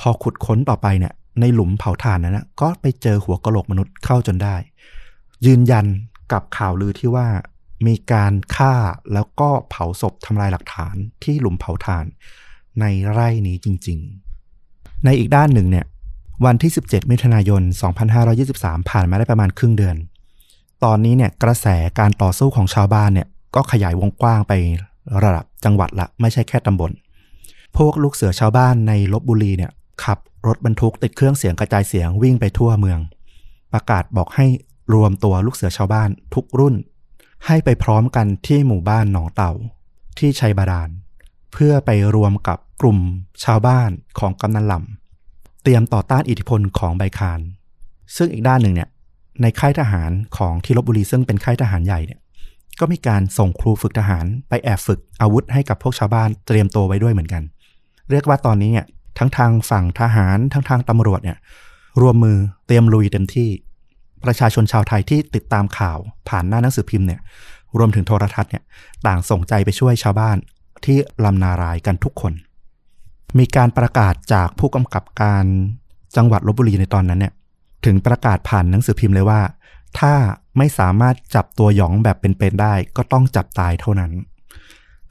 พอขุดค้นต่อไปเนี่ยในหลุมเผาถ่านนั้นนะก็ไปเจอหัวกะโหลกมนุษย์เข้าจนได้ ยืนยันกับข่าวลือที่ว่ามีการฆ่าแล้วก็เผาศพทำลายหลักฐานที่หลุมเผาถ่าน ในไร่นี้จริง ๆ ในอีกด้านหนึ่งเนี่ยวันที่ 17 มิถุนายน 2523 ผ่านมาได้ประมาณครึ่งเดือน ตอนนี้เนี่ยกระแสการต่อสู้ของชาวบ้านเนี่ยก็ขยายวงกว้างไประดับจังหวัดละ ไม่ใช่แค่ตำบล พวกลูกเสือชาวบ้านในลบบุรีเนี่ย ขับรถบรรทุกติดเครื่องเสียงกระจายเสียงวิ่งไปทั่วเมือง ประกาศบอกให้รวมตัวลูกเสือชาวบ้านทุกรุ่น ให้ไปพร้อมกันที่หมู่บ้านหนองเต่า ที่ชัยบาดาลเพื่อไปรวมกับกลุ่มชาวบ้านของกำนันหล่ำเตรียมต่อต้านอิทธิพลของใบคานซึ่งอีกด้านหนึ่งเนี่ยในค่ายทหารของที่ลบบุรีซึ่งเป็นค่ายทหารใหญ่เนี่ยก็มีการส่งครูฝึกทหารไปแอบฝึกอาวุธให้กับพวกชาวบ้านเตรียมตัวไว้ด้วยเหมือนกัน เรียกว่าตอนนี้เนี่ย ทั้งทางฝั่งทหาร ทั้งทางตำรวจเนี่ยรวมมือเตรียมลุยเต็มที่ ประชาชนชาวไทยที่ติดตามข่าวผ่านหน้าหนังสือพิมพ์เนี่ยรวมถึงโทรทัศน์เนี่ยต่างส่งใจไปช่วยชาวบ้านที่ลำนารายกันทุกคน มีการประกาศจากผู้กำกับการจังหวัดลบบุรีในตอนนั้นเนี่ยถึงประกาศผ่านหนังสือพิมพ์เลยว่า ถ้าไม่สามารถจับตัวหยองแบบเป็นๆได้ ก็ต้องจับตายเท่านั้น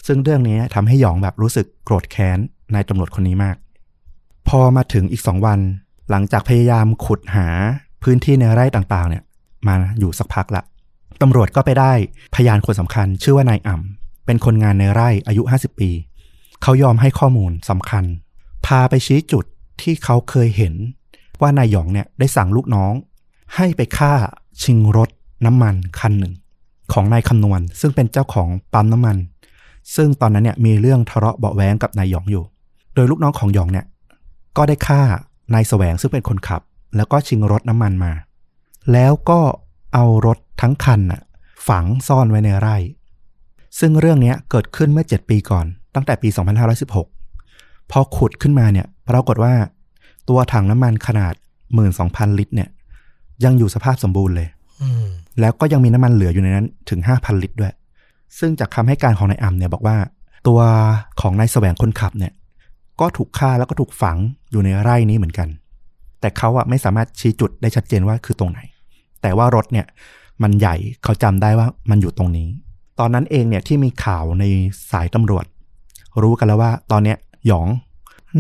ซึ่งเรื่องนี้ทำให้หยองแบบรู้สึกโกรธแค้นนายตำรวจคนนี้มาก พอมาถึงอีกสองวัน หลังจากพยายามขุดหาพื้นที่ในไร่ต่างๆ เนี่ย มาอยู่สักพักละตำรวจก็ไปได้พยานคนสำคัญ ชื่อว่านายอ่ำเป็นคนงานในไร่อายุ 50 ปี เขายอมให้ข้อมูลสำคัญ พาไปชี้จุดที่เขาเคยเห็น ว่านายหยองเนี่ยได้สั่งลูกน้อง ให้ไปฆ่าชิงรถน้ำมันคันหนึ่ง ของนายคำนวณ ซึ่งเป็นเจ้าของปั๊มน้ำมัน ซึ่งตอนนั้นเนี่ยมีเรื่องทะเลาะเบาแว้งกับนายหยองอยู่ โดยลูกน้องของหยองเนี่ย ก็ได้ฆ่านายแสวงซึ่งเป็นคนขับ แล้วก็ชิงรถน้ำมันมา แล้วก็เอารถทั้งคันน่ะฝังซ่อนไว้ในไร่ ซึ่งเรื่องนี้เกิดขึ้นเมื่อ 7 ปีก่อน ตั้งแต่ปี 2516 พอขุดขึ้นมาเนี่ยปรากฏว่า ตัวถังน้ำมันขนาด 12,000 ลิตรเนี่ย ยังอยู่สภาพสมบูรณ์เลยอืมแล้วก็ยังมีน้ำมันเหลืออยู่ในนั้นถึง 5,000 ลิตรด้วย ซึ่งจากคำให้การของนายอ่ำเนี่ยบอกว่า ตัวของนายแสวงคนขับเนี่ย ก็ถูกฆ่าแล้วก็ถูกฝัง อยู่ในไร่นี้เหมือนกัน แต่เขาอะไม่สามารถชี้จุดได้ชัดเจนว่าคือตรงไหน แต่ว่ารถเนี่ยมันใหญ่เขาจำได้ว่ามันอยู่ตรงนี้ ตอนนั้นเองเนี่ยที่มีข่าวในสายตำรวจ รู้กันแล้วว่าตอนเนี้ยหยอง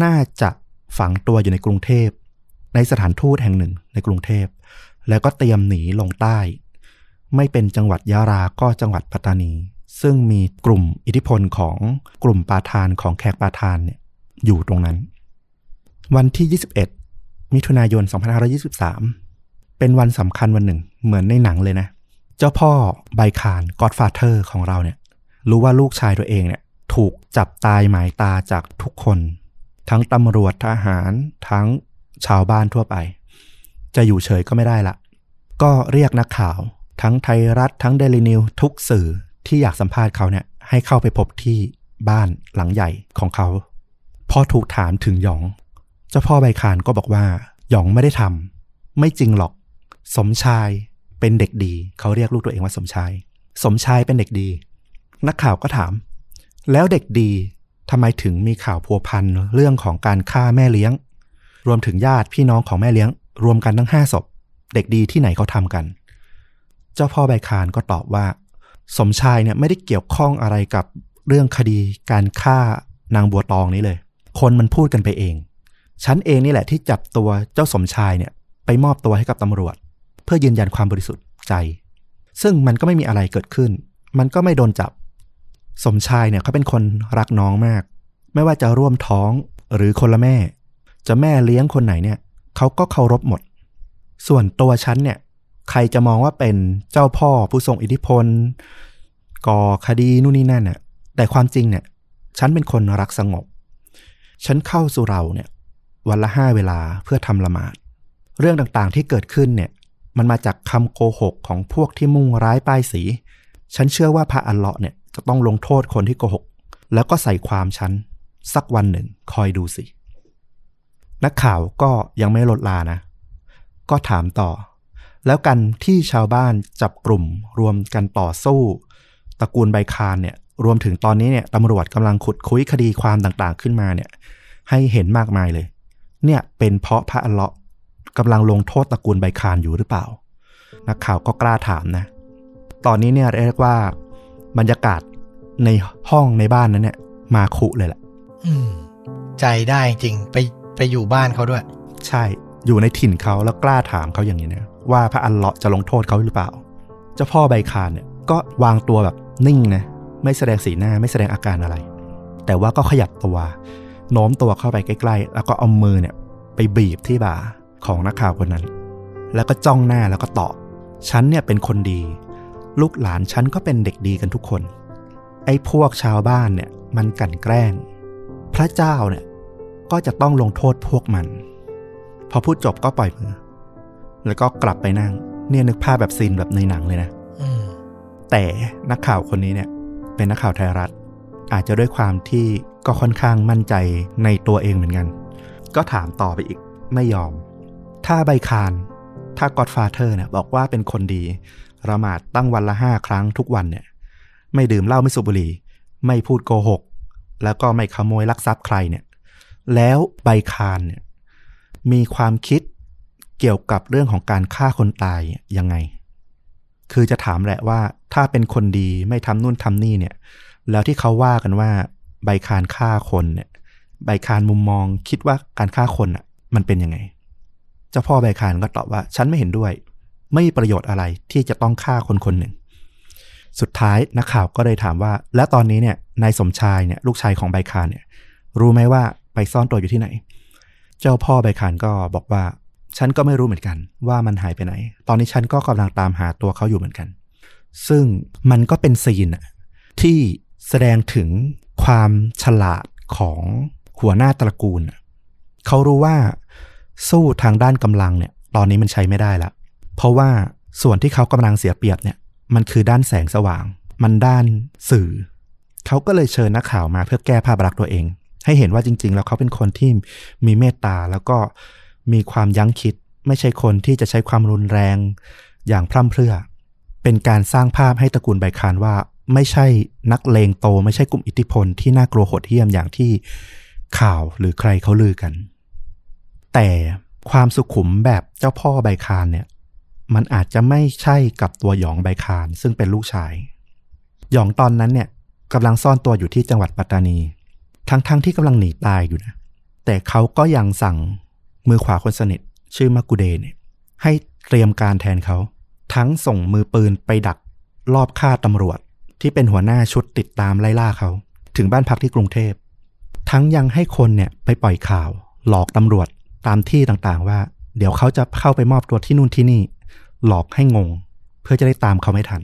น่าจะฝังตัวอยู่ในกรุงเทพ ในสถานทูตแห่งหนึ่งในกรุงเทพ แล้วก็เตรียมหนีลงใต้ ไม่เป็นจังหวัดยะราก็จังหวัดปัตตานี ซึ่งมีกลุ่มอิทธิพลของกลุ่มปาทานของแขกปาทานเนี่ยอยู่ตรงนั้น วันที่ 21 มิถุนายน 2523 เป็นวันสำคัญวันหนึ่ง เหมือนในหนังเลยนะ เจ้าพ่อไบคานกอดฟาเธอร์ของเราเนี่ย รู้ว่าลูกชายตัวเองเนี่ย ถูกจับตายหมายตาจากทุกคน ทั้งตำรวจทหารทั้งชาวบ้านทั่วไป จะอยู่เฉยก็ไม่ได้ละ ก็เรียกนักข่าว ทั้งไทยรัฐทั้งเดลินิวทุกสื่อที่อยากสัมภาษณ์เขาเนี่ย ให้เข้าไปพบที่บ้านหลังใหญ่ของเขา พอถูกถามถึงหยอง เจ้าพ่อใบคานก็บอกว่า หยองไม่ได้ทำไม่จริงหรอก สมชายเป็นเด็กดี เขาเรียกลูกตัวเองว่าสมชาย สมชายเป็นเด็กดี นักข่าวก็ถาม แล้วเด็กดีทำไมถึงมีข่าวพัวพันเรื่องของการฆ่าแม่เลี้ยง รวมถึงญาติพี่น้องของแม่เลี้ยง รวมกันทั้งห้าศพ เด็กดีที่ไหนเขาทำกัน เจ้าพ่อใบคานก็ตอบว่า สมชายเนี่ยไม่ได้เกี่ยวข้องอะไรกับเรื่องคดีการฆ่านางบัวตองนี้เลย คนมันพูดกันไปเอง ฉันเองนี่แหละที่จับตัวเจ้าสมชายเนี่ยไปมอบตัวให้กับตำรวจ เพื่อยืนยันความบริสุทธิ์ใจ ซึ่งมันก็ไม่มีอะไรเกิดขึ้น มันก็ไม่โดนจับ สมชายเนี่ยเขาเป็นคนรักน้องมาก ไม่ว่าจะร่วมท้องหรือคนละแม่ จะแม่เลี้ยงคนไหนเนี่ยเขาก็เคารพหมด ส่วนตัวฉันเนี่ยใครจะมองว่าเป็นเจ้าพ่อผู้ทรงอิทธิพลก่อคดีนู่นนี่นั่นน่ะแต่ความจริงเนี่ย ฉันเป็นคนรักสงบ ฉันเข้าสุเราเนี่ย วันละห้าเวลาเพื่อทำละหมาด เรื่องต่างๆที่เกิดขึ้นเนี่ยมันมาจากคำโกหกของพวกที่มุ่งร้ายป้ายสี ฉันเชื่อว่าพระอัลเลาะห์เนี่ยจะต้องลงโทษคนที่โกหก แล้วก็ใส่ความฉัน สักวันหนึ่งคอยดูสิ นักข่าวก็ยังไม่ลดลานะ ก็ถามต่อ แล้วกันที่ชาวบ้านจับกลุ่มรวมกันต่อสู้ตระกูลใบคานเนี่ยรวมถึงตอนนี้เนี่ยตำรวจกำลังขุดคุยคดีความต่างๆขึ้นมาเนี่ยให้เห็นมากมายเลย เนี่ยเป็นเพราะพระอัลเลาะห์กำลังลงโทษตระกูลใบคานอยู่หรือเปล่า นักข่าวก็กล้าถามนะ ตอนนี้เนี่ยเรียกว่าบรรยากาศในห้องในบ้านนั้นเนี่ย มาคุเลยแหละอืมใจได้จริงไปไปอยู่บ้านเขาด้วย ใช่อยู่ในถิ่นเขาแล้วกล้าถามเขาอย่างนี้นะว่าพระอัลเลาะห์จะลงโทษเขาหรือเปล่า เจ้าพ่อใบคานเนี่ยก็วางตัวแบบนิ่งนะไม่แสดงสีหน้าไม่แสดงอาการอะไร แต่ว่าก็ขยับตัว โน้มตัวเข้าไปใกล้ๆ แล้วก็เอามือเนี่ยไปบีบที่บ่าของนักข่าวคนนั้น แล้วก็จ้องหน้าแล้วก็ตอบ ฉันเนี่ยเป็นคนดี ลูกหลานฉันก็เป็นเด็กดีกันทุกคน ไอ้พวกชาวบ้านเนี่ยมันกลั่นแกล้ง พระเจ้าเนี่ยก็จะต้องลงโทษพวกมัน พอพูดจบก็ปล่อยมือ แล้วก็กลับไปนั่ง เนี่ยนึกภาพแบบซีนแบบในหนังเลยนะอืมแต่นักข่าวคนนี้เนี่ย เป็นนักข่าวไทยรัฐ อาจจะด้วยความที่ ก็ค่อนข้างมั่นใจในตัวเองเหมือนกัน ก็ถามต่อไปอีกไม่ยอม ถ้าใบคาน ถ้ากอดฟาเธอร์เนี่ยบอกว่าเป็นคนดีละหมาดตั้งวันละห้าครั้งทุกวันเนี่ย ไม่ดื่มเหล้าไม่สูบบุหรี่ ไม่พูดโกหก แล้วก็ไม่ขโมยลักทรัพย์ใครเนี่ย แล้วใบคานเนี่ยมีความคิดเกี่ยวกับเรื่องของการฆ่าคนตายยังไง คือจะถามแหละว่าถ้าเป็นคนดีไม่ทำนู่นทำนี่เนี่ย แล้วที่เขาว่ากันว่า ใบคานฆ่าคนเนี่ยใบคานมุมมองคิดว่าการฆ่าคนอะ มันเป็นยังไง เจ้าพ่อใบคานก็ตอบว่า ฉันไม่เห็นด้วย ไม่มีประโยชน์อะไรที่จะต้องฆ่าคนคนหนึ่ง สุดท้ายนักข่าวก็เลยถามว่า แล้วตอนนี้เนี่ยนายสมชายเนี่ยลูกชายของใบคานเนี่ย รู้ไหมว่าไปซ่อนตัวอยู่ที่ไหน เจ้าพ่อใบคานก็บอกว่า ฉันก็ไม่รู้เหมือนกัน ว่ามันหายไปไหน ตอนนี้ฉันก็กำลังตามหาตัวเขาอยู่เหมือนกัน ซึ่งมันก็เป็นซีนที่ แสดงถึงความฉลาดของหัวหน้าตระกูล เขารู้ว่าสู้ทางด้านกำลังเนี่ย ตอนนี้มันใช้ไม่ได้ละ เพราะว่าส่วนที่เขากำลังเสียเปรียบเนี่ย มันคือด้านแสงสว่าง มันด้านสื่อ เขาก็เลยเชิญนักข่าวมาเพื่อแก้ภาพลักษณ์ตัวเอง ให้เห็นว่าจริง ๆ แล้วเขาเป็นคนที่มีเมตตาแล้วก็มีความยั้งคิด ไม่ใช่คนที่จะใช้ความรุนแรง อย่างพร่ำเพรื่อ เป็นการสร้างภาพให้ตระกูลไบคานว่า ไม่ใช่นักเลงโต ไม่ใช่กลุ่มอิทธิพลที่น่ากลัวโหดเหี้ยมอย่างที่ข่าวหรือใครเขาลือกัน แต่ความสุขุมแบบเจ้าพ่อไบคานเนี่ย มันอาจจะไม่ใช่กับตัวหยองไบคานซึ่งเป็นลูกชาย หยองตอนนั้นเนี่ยกำลังซ่อนตัวอยู่ที่จังหวัดปัตตานี ทั้งๆทที่กำลังหนีตายอยู่นะ แต่เขาก็ยังสั่งมือขวาคนสนิท ชื่อมากุเดเนี่ยให้เตรียมการแทนเขา ทั้งส่งมือปืนไปดักรอบฆ่าตำรวจ ที่เป็นหัวหน้าชุดติดตามไล่ล่าเขา ถึงบ้านพักที่กรุงเทพ ทั้งยังให้คนเนี่ยไปปล่อยข่าว หลอกตำรวจตามที่ต่างๆ ว่า เดี๋ยวเขาจะเข้าไปมอบตัวที่นู่นที่นี่ หลอกให้งง เพื่อจะได้ตามเขาไม่ทัน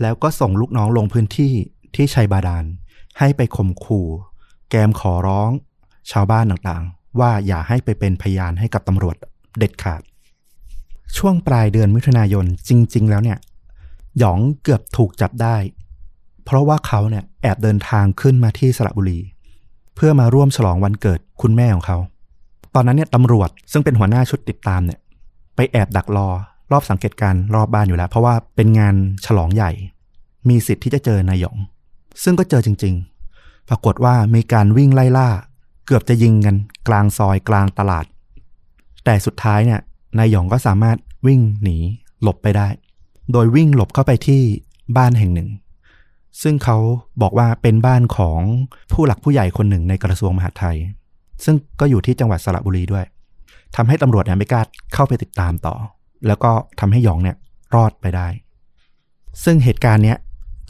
แล้วก็ส่งลูกน้องลงพื้นที่ที่ชัยบาดาลให้ไปข่มขู่ แกมขอร้อง ชาวบ้านต่างๆ ว่าอย่าให้ไปเป็นพยานให้กับตำรวจเด็ดขาด ช่วงปลายเดือนมิถุนายนจริง ๆ แล้วเนี่ยหยองเกือบถูกจับได้ เพราะว่าเขาเนี่ยแอบเดินทางขึ้นมาที่สระบุรี เพื่อมาร่วมฉลองวันเกิดคุณแม่ของเขา ตอนนั้นเนี่ยตำรวจซึ่งเป็นหัวหน้าชุดติดตามเนี่ยไปแอบดักรอรอบสังเกตการรอบบ้านอยู่แล้ว เพราะว่าเป็นงานฉลองใหญ่ มีสิทธิ์ที่จะเจอนายหยอง ซึ่งก็เจอจริง ๆ ปรากฏว่ามีการวิ่งไล่ล่า เกือบจะยิงกันกลางซอยกลางตลาด แต่สุดท้ายเนี่ยนายหยองก็สามารถวิ่งหนีหลบไปได้ โดยวิ่งหลบเข้าไปที่บ้านแห่งหนึ่ง ซึ่งเขาบอกว่าเป็นบ้านของผู้หลักผู้ใหญ่คนหนึ่งในกระทรวงมหาดไทย ซึ่งก็อยู่ที่จังหวัดสระบุรีด้วยทำให้ตำรวจเนี่ยไม่กล้าเข้าไปติดตามต่อ แล้วก็ทำให้หยองเนี่ยรอดไปได้ ซึ่งเหตุการณ์เนี้ย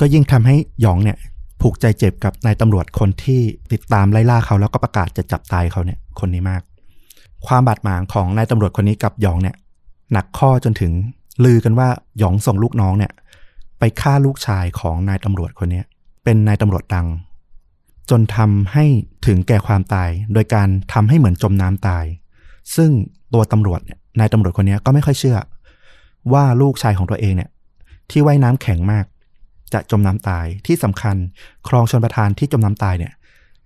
ก็ยิ่งทำให้หยองเนี่ยผูกใจเจ็บกับนายตำรวจคนที่ติดตามไล่ล่าเขาแล้วก็ประกาศจะจับตายเขาเนี่ยคนนี้มาก ความบาดหมางของนายตำรวจคนนี้กับหยองเนี่ยหนักข้อจนถึงลือกันว่าหยองส่งลูกน้องเนี่ย ไปฆ่าลูกชายของนายตำรวจคนนี้เป็นนายตำรวจดัง จนทำให้ถึงแก่ความตาย โดยการทำให้เหมือนจมน้ำตาย ซึ่งตัวตำรวจนายตำรวจคนนี้ก็ไม่ค่อยเชื่อ ว่าลูกชายของตัวเองเนี่ย ที่ว่ายน้ำแข็งมาก จะจมน้ำตายที่สำคัญ คลองชนประทานที่จมน้ำตายเนี่ย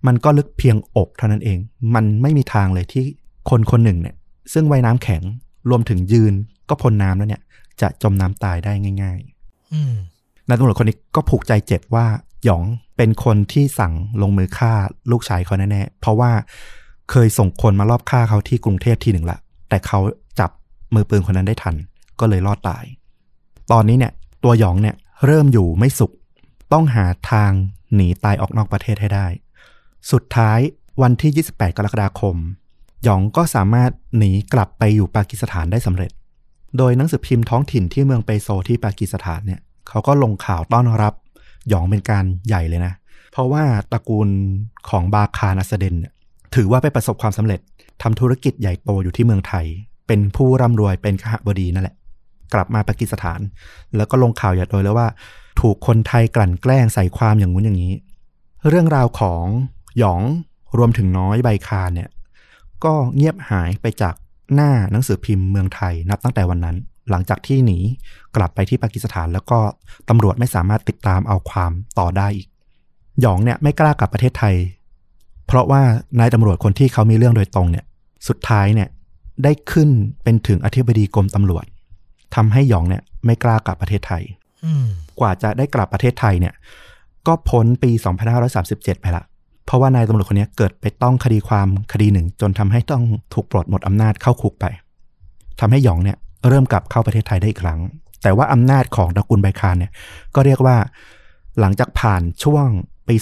มันก็ลึกเพียงอกเท่านั้นเอง มันไม่มีทางเลยที่คนคนหนึ่งเนี่ย ซึ่งว่ายน้ำแข็งรวมถึงยืนก็พ้นน้ำแล้วเนี่ย จะจมน้ำตายได้ง่าย ๆ นายตำรวจคนนี้ก็ผูกใจเจ็บว่าหยองเป็นคนที่สั่งลงมือฆ่าลูกชายเขาแน่ๆ เพราะว่าเคยส่งคนมารอบฆ่าเขาที่กรุงเทพทีหนึ่งละ แต่เขาจับมือปืนคนนั้นได้ทัน ก็เลยรอดตาย ตอนนี้เนี่ย ตัวหยองเนี่ยเริ่มอยู่ไม่สุข ต้องหาทางหนีตายออกนอกประเทศให้ได้ สุดท้ายวันที่ 28 กรกฎาคม หยองก็สามารถหนีกลับไปอยู่ปากีสถานได้สำเร็จ โดยหนังสือพิมพ์ท้องถิ่นที่เมืองเปโซที่ปากีสถานเนี่ย เขาก็ลงข่าวต้อนรับหยองเป็นการใหญ่เลยนะ เพราะว่าตระกูลของบาคานัสเดนถือว่าไปประสบความสำเร็จทำธุรกิจใหญ่โตอยู่ที่เมืองไทย เป็นผู้ร่ำรวยเป็นขหบดีนั่นแหละ กลับมาปากีสถาน แล้วก็ลงข่าวใหญ่โตเลยว่า ถูกคนไทยกลั่นแกล้งใส่ความอย่างงู้นอย่างนี้ เรื่องราวของหยองรวมถึงน้อยใบคานเนี่ย ก็เงียบหายไปจากหน้าหนังสือพิมพ์เมืองไทยนับตั้งแต่วันนั้น หลังจากที่หนีกลับไปที่ปากีสถานแล้วก็ตำรวจไม่สามารถติดตามเอาความต่อได้อีก หยองเนี่ยไม่กล้ากลับประเทศไทย เพราะว่านายตำรวจคนที่เขามีเรื่องโดยตรงเนี่ยสุดท้ายเนี่ยได้ขึ้นเป็นถึงอธิบดีกรมตำรวจทำให้หยองเนี่ยไม่กล้ากลับประเทศไทยอืมกว่าจะได้กลับประเทศไทยเนี่ย ก็พ้นปี 2537 ไปละ เพราะว่านายตำรวจคนนี้เกิดไปต้องคดีความคดีหนึ่ง จนทำให้ต้องถูกปลดหมดอำนาจเข้าคุกไปทำให้หยองเนี่ย เริ่มกลับเข้าประเทศไทยได้อีกครั้ง แต่ว่าอำนาจของตระกูลไบคานเนี่ยก็เรียกว่าหลังจากผ่านช่วงปี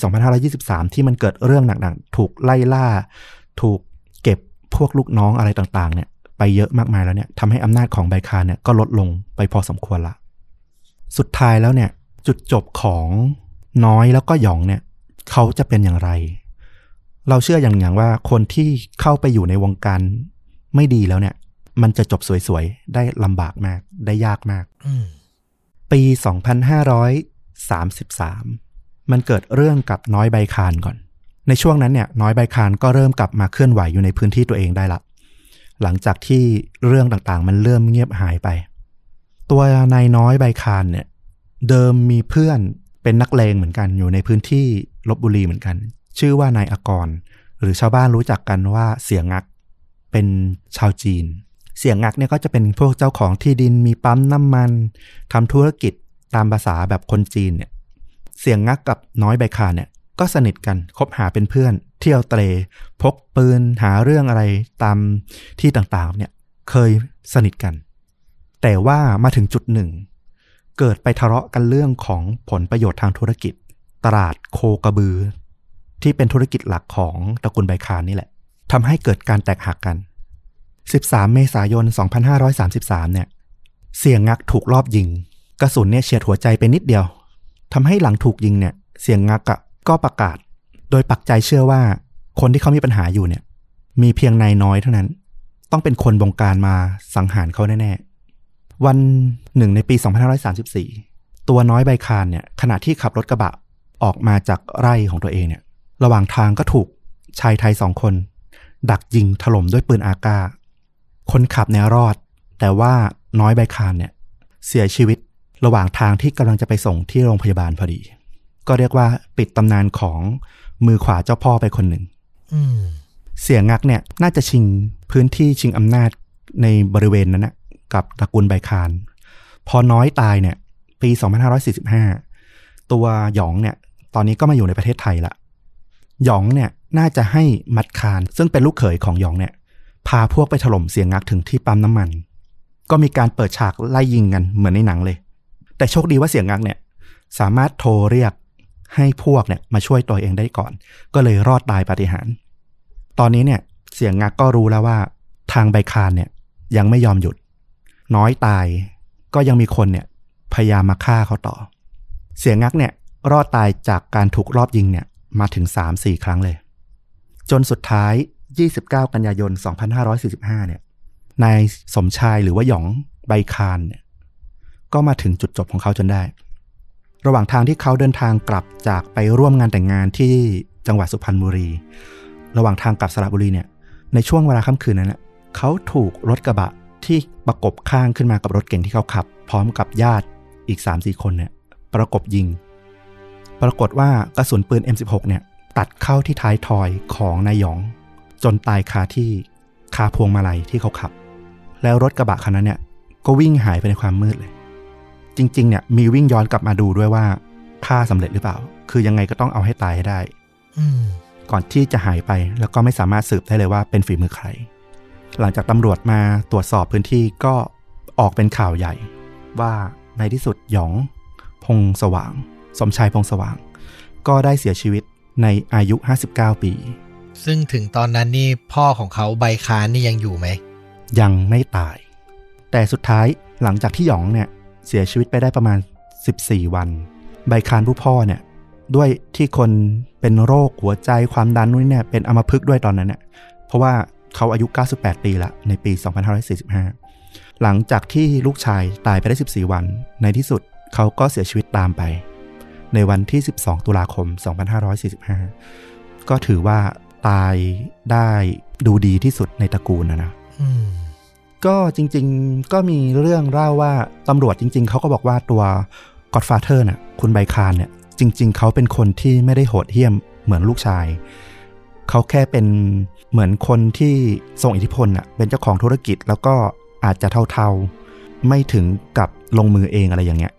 2523 ที่มันเกิดเรื่องหนักๆ ถูกไล่ล่า ถูกเก็บพวกลูกน้องอะไรต่างๆเนี่ยไปเยอะมากมายแล้วเนี่ยทำให้อำนาจของไบคานเนี่ยก็ลดลงไปพอสมควรละ สุดท้ายแล้วเนี่ยจุดจบของน้อยแล้วก็หยองเนี่ยเขาจะเป็นอย่างไร เราเชื่ออย่างอย่างว่าคนที่เข้าไปอยู่ในวงการไม่ดีแล้วเนี่ย มันจะจบสวยๆ ได้ลำบากมาก ได้ยากมากอืมปี 2533 มันเกิดเรื่องกับน้อยใบคานก่อน ในช่วงนั้นเนี่ย น้อยใบคานก็เริ่มกลับมาเคลื่อนไหวอยู่ในพื้นที่ตัวเองได้ละ หลังจากที่เรื่องต่างๆ มันเริ่มเงียบหายไป ตัวนายน้อยใบคานเนี่ย เดิมมีเพื่อนเป็นนักเลงเหมือนกันอยู่ในพื้นที่ลบบุรีเหมือนกัน ชื่อว่านายอกร หรือชาวบ้านรู้จักกันว่าเสียงัก เป็นชาวจีน เสียงงักเนี่ยก็จะเป็นพวกเจ้าของที่ดินมีปั๊มน้ำมันทำธุรกิจตามภาษาแบบคนจีนเนี่ย เสียงงักกับน้อยใบคาเนี่ย ก็สนิทกันคบหาเป็นเพื่อน เที่ยวเตรพกปืนหาเรื่องอะไรตามที่ต่างๆ เนี่ยเคยสนิทกัน แต่ว่ามาถึงจุดหนึ่ง เกิดไปทะเลาะกันเรื่องของผลประโยชน์ทางธุรกิจ ตลาดโคกระบือ ที่เป็นธุรกิจหลักของตระกูลใบคานนี่แหละทำให้เกิดการแตกหักกัน 13 เมษายน 2533 เนี่ย เสียงงักถูกรอบยิง กระสุนเนี่ยเฉียดหัวใจไปนิดเดียว ทำให้หลังถูกยิงเนี่ย เสียงงักก็ประกาศ โดยปักใจเชื่อว่า คนที่เขามีปัญหาอยู่เนี่ย มีเพียงนายน้อยเท่านั้น ต้องเป็นคนบงการมาสังหารเขาแน่ๆ วันหนึ่งในปี 2534 ตัวน้อยใบคานเนี่ย ขณะที่ขับรถกระบะออกมาจากไร่ของตัวเองเนี่ย ระหว่างทางก็ถูกชายไทยสองคน ดักยิงถล่มด้วยปืนอากา คนขับเนี่ยรอด แต่ว่าน้อยใบคานเนี่ยเสียชีวิตระหว่างทางที่กำลังจะไปส่งที่โรงพยาบาลพอดี ก็เรียกว่าปิดตำนานของมือขวาเจ้าพ่อไปคนหนึ่งอืมเสียงักเนี่ยน่าจะชิงพื้นที่ชิงอำนาจในบริเวณนั้นนะกับตระกูลใบคาน พอน้อยตายเนี่ย ปี 2545 ตัวหยองเนี่ย ตอนนี้ก็มาอยู่ในประเทศไทยละหยองเนี่ยน่าจะให้มัดคาน ซึ่งเป็นลูกเขยของหยองเนี่ย พาพวกไปถล่มเสียงักถึงที่ปั๊มน้ำมัน ก็มีการเปิดฉากไล่ยิงกันเหมือนในหนังเลย แต่โชคดีว่าเสียงักเนี่ย สามารถโทรเรียกให้พวกเนี่ยมาช่วยตัวเองได้ก่อน ก็เลยรอดตายปาฏิหาริย์ตอนนี้เนี่ยเสียงงักก็รู้แล้วว่า ทางใบคานเนี่ยยังไม่ยอมหยุด น้อยตายก็ยังมีคนเนี่ยพยายามมาฆ่าเขาต่อ เสียงงักเนี่ยรอดตายจากการถูกรอบยิงเนี่ยมาถึง 3-4 ครั้งเลย จนสุดท้าย 29 กันยายน 2545 เนี่ย นายสมชายหรือว่าหยองใบคานเนี่ย ก็มาถึงจุดจบของเขาจนได้ ระหว่างทางที่เขาเดินทางกลับจากไปร่วมงานแต่งงานที่จังหวัดสุพรรณบุรี ระหว่างทางกลับสระบุรีเนี่ย ในช่วงเวลาค่ำคืนนั้นนะเขาถูกรถกระบะที่ประกบข้างขึ้นมากับรถเก่งที่เขาขับ พร้อมกับญาติอีก3-4คนเนี่ย ประกบยิง ปรากฏว่ากระสุนปืน M16 เนี่ย ตัดเข้าที่ท้ายทอยของนายหยอง จนตายคาที่คาพวงมาลัยที่เขาขับ แล้วรถกระบะคันนั้นเนี่ย ก็วิ่งหายไปในความมืดเลย จริง ๆ เนี่ย มีวิ่งย้อนกลับมาดูด้วยว่าฆ่าสำเร็จหรือเปล่า คือยังไงก็ต้องเอาให้ตายให้ได้ อืมก่อนที่จะหายไปแล้วก็ไม่สามารถสืบได้เลยว่าเป็นฝีมือใคร หลังจากตำรวจมาตรวจสอบพื้นที่ก็ออกเป็นข่าวใหญ่ ว่าในที่สุดหยอง พงสว่าง สมชายพงสว่าง ก็ได้เสียชีวิตในอายุ 59 ปี ซึ่งถึงตอนนั้นนี่พ่อของเขาใบคานนี่ยังอยู่ไหม ยังไม่ตาย แต่สุดท้ายหลังจากที่หยองเนี่ยเสียชีวิตไปได้ประมาณ 14 วัน ใบคานผู้พ่อเนี่ย ด้วยที่คนเป็นโรคหัวใจความดันนู่นนเนี่ยเป็นอัมพฤกษ์ด้วยตอนนั้นเนี่ยเพราะว่าเขาอายุ 98 ปีละในปี 2545 หลังจากที่ลูกชายตายไปได้ 14 วัน ในที่สุดเขาก็เสียชีวิตตามไป ในวันที่ 12 ตุลาคม 2545 ก็ถือว่า ตายได้ดูดีที่สุดในตระกูลนะนะอืมก็จริง ๆก็มีเรื่องเล่าว่าตำรวจจริง ๆเขาก็บอกว่าตัว Godfather น่ะคุณไบคานเนี่ย จริง ๆเขาเป็นคนที่ไม่ได้โหดเหี้ยมเหมือนลูกชาย เขาแค่เป็นเหมือนคนที่ทรงอิทธิพลน่ะเป็นเจ้าของธุรกิจแล้วก็อาจจะเท่าๆ ไม่ถึงกับลงมือเองอะไรอย่างเงี้ย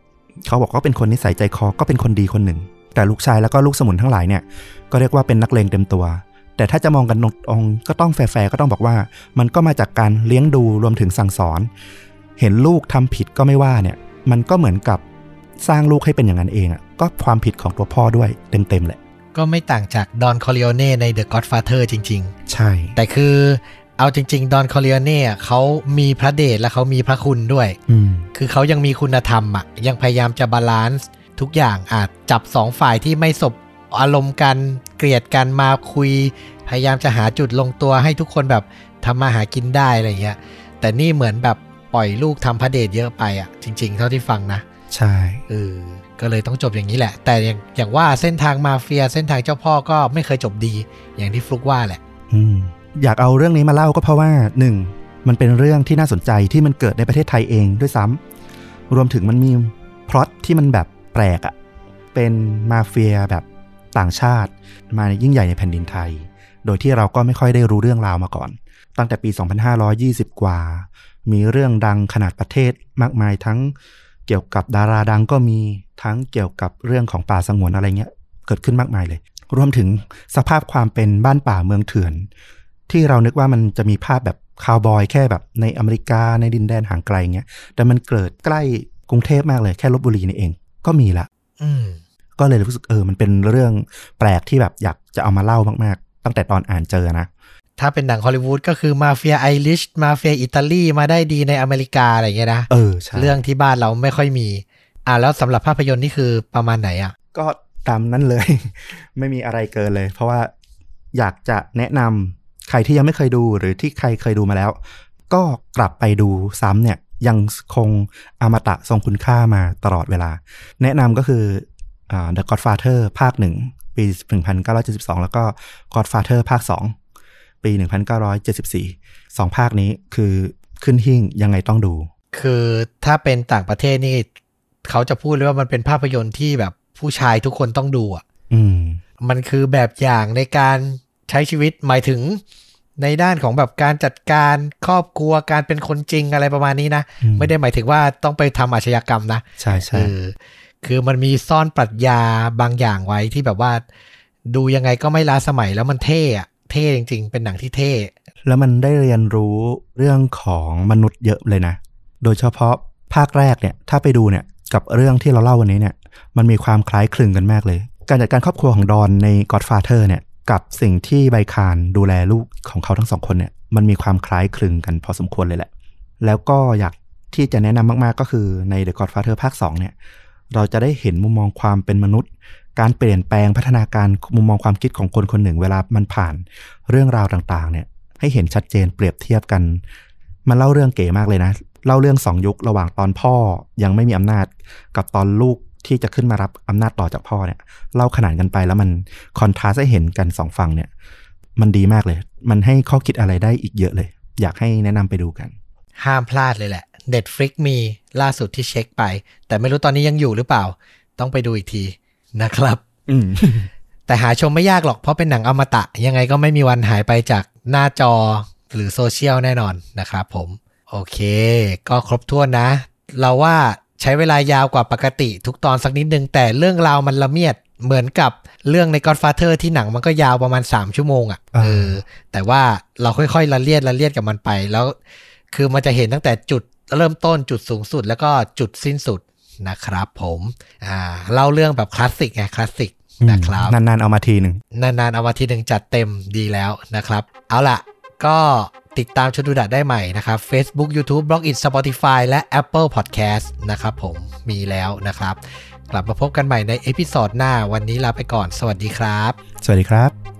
เขาบอกว่าเป็นคนนิสัยใจคอก็เป็นคนดีคนหนึ่ง แต่ลูกชายแล้วก็ลูกสมุนทั้งหลายเนี่ย ก็เรียกว่าเป็นนักเลงเต็มตัว แต่ถ้าจะมองกันตรงๆก็ต้องแฟร์ๆก็ต้องบอกว่า มันก็มาจากการเลี้ยงดูรวมถึงสั่งสอน เห็นลูกทำผิดก็ไม่ว่าเนี่ย มันก็เหมือนกับสร้างลูกให้เป็นอย่างนั้นเองอะก็ความผิดของตัวพ่อด้วยเต็มๆแหละ ก็ไม่ต่างจากดอนคอ r ิโอเน่ใน The Godfather จริงใช่ๆแต่คือเอาจริง ๆ ดอนคอ r ิโอเน่อะเขามีพระเดชและเขามีพระคุณด้วยอืมคือเขายังมีคุณธรรมอะยังพยายามจะ balanceทุกอย่างอาจจับสองฝ่ายที่ไม่สบ อารมณ์กันเกลียดกันมาคุย พยายามจะหาจุดลงตัวให้ทุกคนแบบทำมาหากินได้อะไรเงี้ย แต่นี่เหมือนแบบปล่อยลูกทำพระเดชเยอะไปอะ จริง ๆ เท่าที่ฟังนะ ใช่เออก็เลยต้องจบอย่างนี้แหละ แต่อย่างอย่างว่าเส้นทางมาเฟียเส้นทางเจ้าพ่อก็ไม่เคยจบดี อย่างที่ฟลุกว่าแหละ อืมอยากเอาเรื่องนี้มาเล่าก็เพราะว่าหนึ่งมันเป็นเรื่องที่น่าสนใจที่มันเกิดในประเทศไทยเองด้วยซ้ำรวมถึงมันมีพล็อตที่มันแบบแปลกอะ่ะเป็นมาเฟียแบบ ต่างชาติ มายิ่งใหญ่ในแผ่นดินไทย โดยที่เราก็ไม่ค่อยได้รู้เรื่องราวมาก่อน ตั้งแต่ปี 2520 กว่า มีเรื่องดังขนาดประเทศมากมายทั้งเกี่ยวกับดาราดังก็มีทั้งเกี่ยวกับเรื่องของป่าสงวนอะไรเงี้ยเกิดขึ้นมากมายเลย รวมถึงสภาพความเป็นบ้านป่าเมืองเถื่อน ที่เรานึกว่ามันจะมีภาพแบบคาวบอยแค่แบบในอเมริกาในดินแดนห่างไกลเงี้ย แต่มันเกิดใกล้กรุงเทพมากเลยแค่ลพบุรีนี่เอง ก็มีละ อืม ก็เลยรู้สึกเออมันเป็นเรื่องแปลกที่แบบอยากจะเอามาเล่ามากๆ ตั้งแต่ตอนอ่านเจอนะ ถ้าเป็นหนังฮอลลีวูดก็คือมาเฟียไอริชมาเฟียอิตาลีมาได้ดีในอเมริกาอะไรอย่างเงี้ยนะเออใช่เรื่องที่บ้านเราไม่ค่อยมี อ่าแล้วสำหรับภาพยนตร์นี่คือประมาณไหนอะ ก็ตามนั้นเลย ไม่มีอะไรเกินเลย เพราะว่าอยากจะแนะนำใครที่ยังไม่เคยดูหรือที่ใครเคยดูมาแล้ว ก็กลับไปดูซ้ำเนี่ยยังคงอมตะทรงคุณค่ามาตลอดเวลา แนะนำก็คืออ่า The Godfather ภาคหนึ่งปี 1972 แล้วก็ Godfather ภาค2ปี 1974สองภาคนี้คือขึ้นหิ่งยังไงต้องดู คือถ้าเป็นต่างประเทศนี่เขาจะพูดเลยว่ามันเป็นภาพยนตร์ที่แบบผู้ชายทุกคนต้องดูอะอืมมันคือแบบอย่างในการใช้ชีวิตหมายถึงในด้านของแบบการจัดการครอบครัวการเป็นคนจริงอะไรประมาณนี้นะอืมไม่ได้หมายถึงว่าต้องไปทำอาชญากรรมนะ ใช่เอใช่อ คือมันมีซ่อนปรัชญาบางอย่างไว้ที่แบบว่า ดูยังไงก็ไม่ล้าสมัยแล้วมันเท่อะเท่จริง ๆ เป็นหนังที่เท่ แล้วมันได้เรียนรู้เรื่องของมนุษย์เยอะเลยนะ โดยเฉพาะภาคแรกเนี่ย ถ้าไปดูเนี่ยกับเรื่องที่เราเล่าวันนี้เนี่ย มันมีความคล้ายคลึงกันมากเลย การจัดการครอบครัวของดอนใน Godfather เนี่ย กับสิ่งที่ไบคารดูแลลูกของเขาทั้งสองคนเนี่ย มันมีความคล้ายคลึงกันพอสมควรเลยแหละ แล้วก็อยากที่จะแนะนำมากๆก็คือใน The Godfather ภาค2เนี่ย เราจะได้เห็นมุมมองความเป็นมนุษย์ การเปลี่ยนแปลงพัฒนาการมุมมองความคิดของคนคนหนึ่ง เวลามันผ่านเรื่องราวต่างๆ เนี่ยให้เห็นชัดเจนเปรียบเทียบกัน มันเล่าเรื่องเก๋มากเลยนะ เล่าเรื่องสองยุคระหว่างตอนพ่อยังไม่มีอำนาจกับตอนลูกที่จะขึ้นมารับอำนาจต่อจากพ่อเนี่ยเล่าขนานกันไปแล้วมันคอนทราสให้เห็นกันสองฝั่งเนี่ย มันดีมากเลย มันให้ข้อคิดอะไรได้อีกเยอะเลย อยากให้แนะนำไปดูกัน ห้ามพลาดเลยแหละ Netflix มีล่าสุดที่เช็คไป แต่ไม่รู้ตอนนี้ยังอยู่หรือเปล่า ต้องไปดูอีกทีนะครับอืมแต่หาชมไม่ยากหรอกเพราะเป็นหนังอมตะ ยังไงก็ไม่มีวันหายไปจากหน้าจอหรือโซเชียลแน่นอนนะครับผม โอเค ก็ครบถ้วนนะ เราว่าใช้เวลายาวกว่าปกติทุกตอนสักนิดนึง แต่เรื่องราวมันละเมียดเหมือนกับเรื่องใน Godfather ที่หนังมันก็ยาวประมาณ 3 ชั่วโมงอะ่ะอ่าเออแต่ว่าเราค่อยๆละเลียดละเลียดกับมันไปแล้ว คือมันจะเห็นตั้งแต่จุด เริ่มต้นจุดสูงสุดแล้วก็จุดสิ้นสุดนะครับผมอ่าเล่าเรื่องแบบคลาสสิกไงคลาสสิกนะครับนานๆเอามาทีหนึ่งนานๆเอามาทีหนึ่งจัดเต็มดีแล้วนะครับ เอาล่ะ ก็ติดตามชนดูดะได้ใหม่นะครับ Facebook YouTube b l o g i t Spotify และ Apple Podcast นะครับผมมีแล้วนะครับ กลับมาพบกันใหม่ในเอพิ o d ดหน้าวันนี้ลาไปก่อน สวัสดีครับ สวัสดีครับ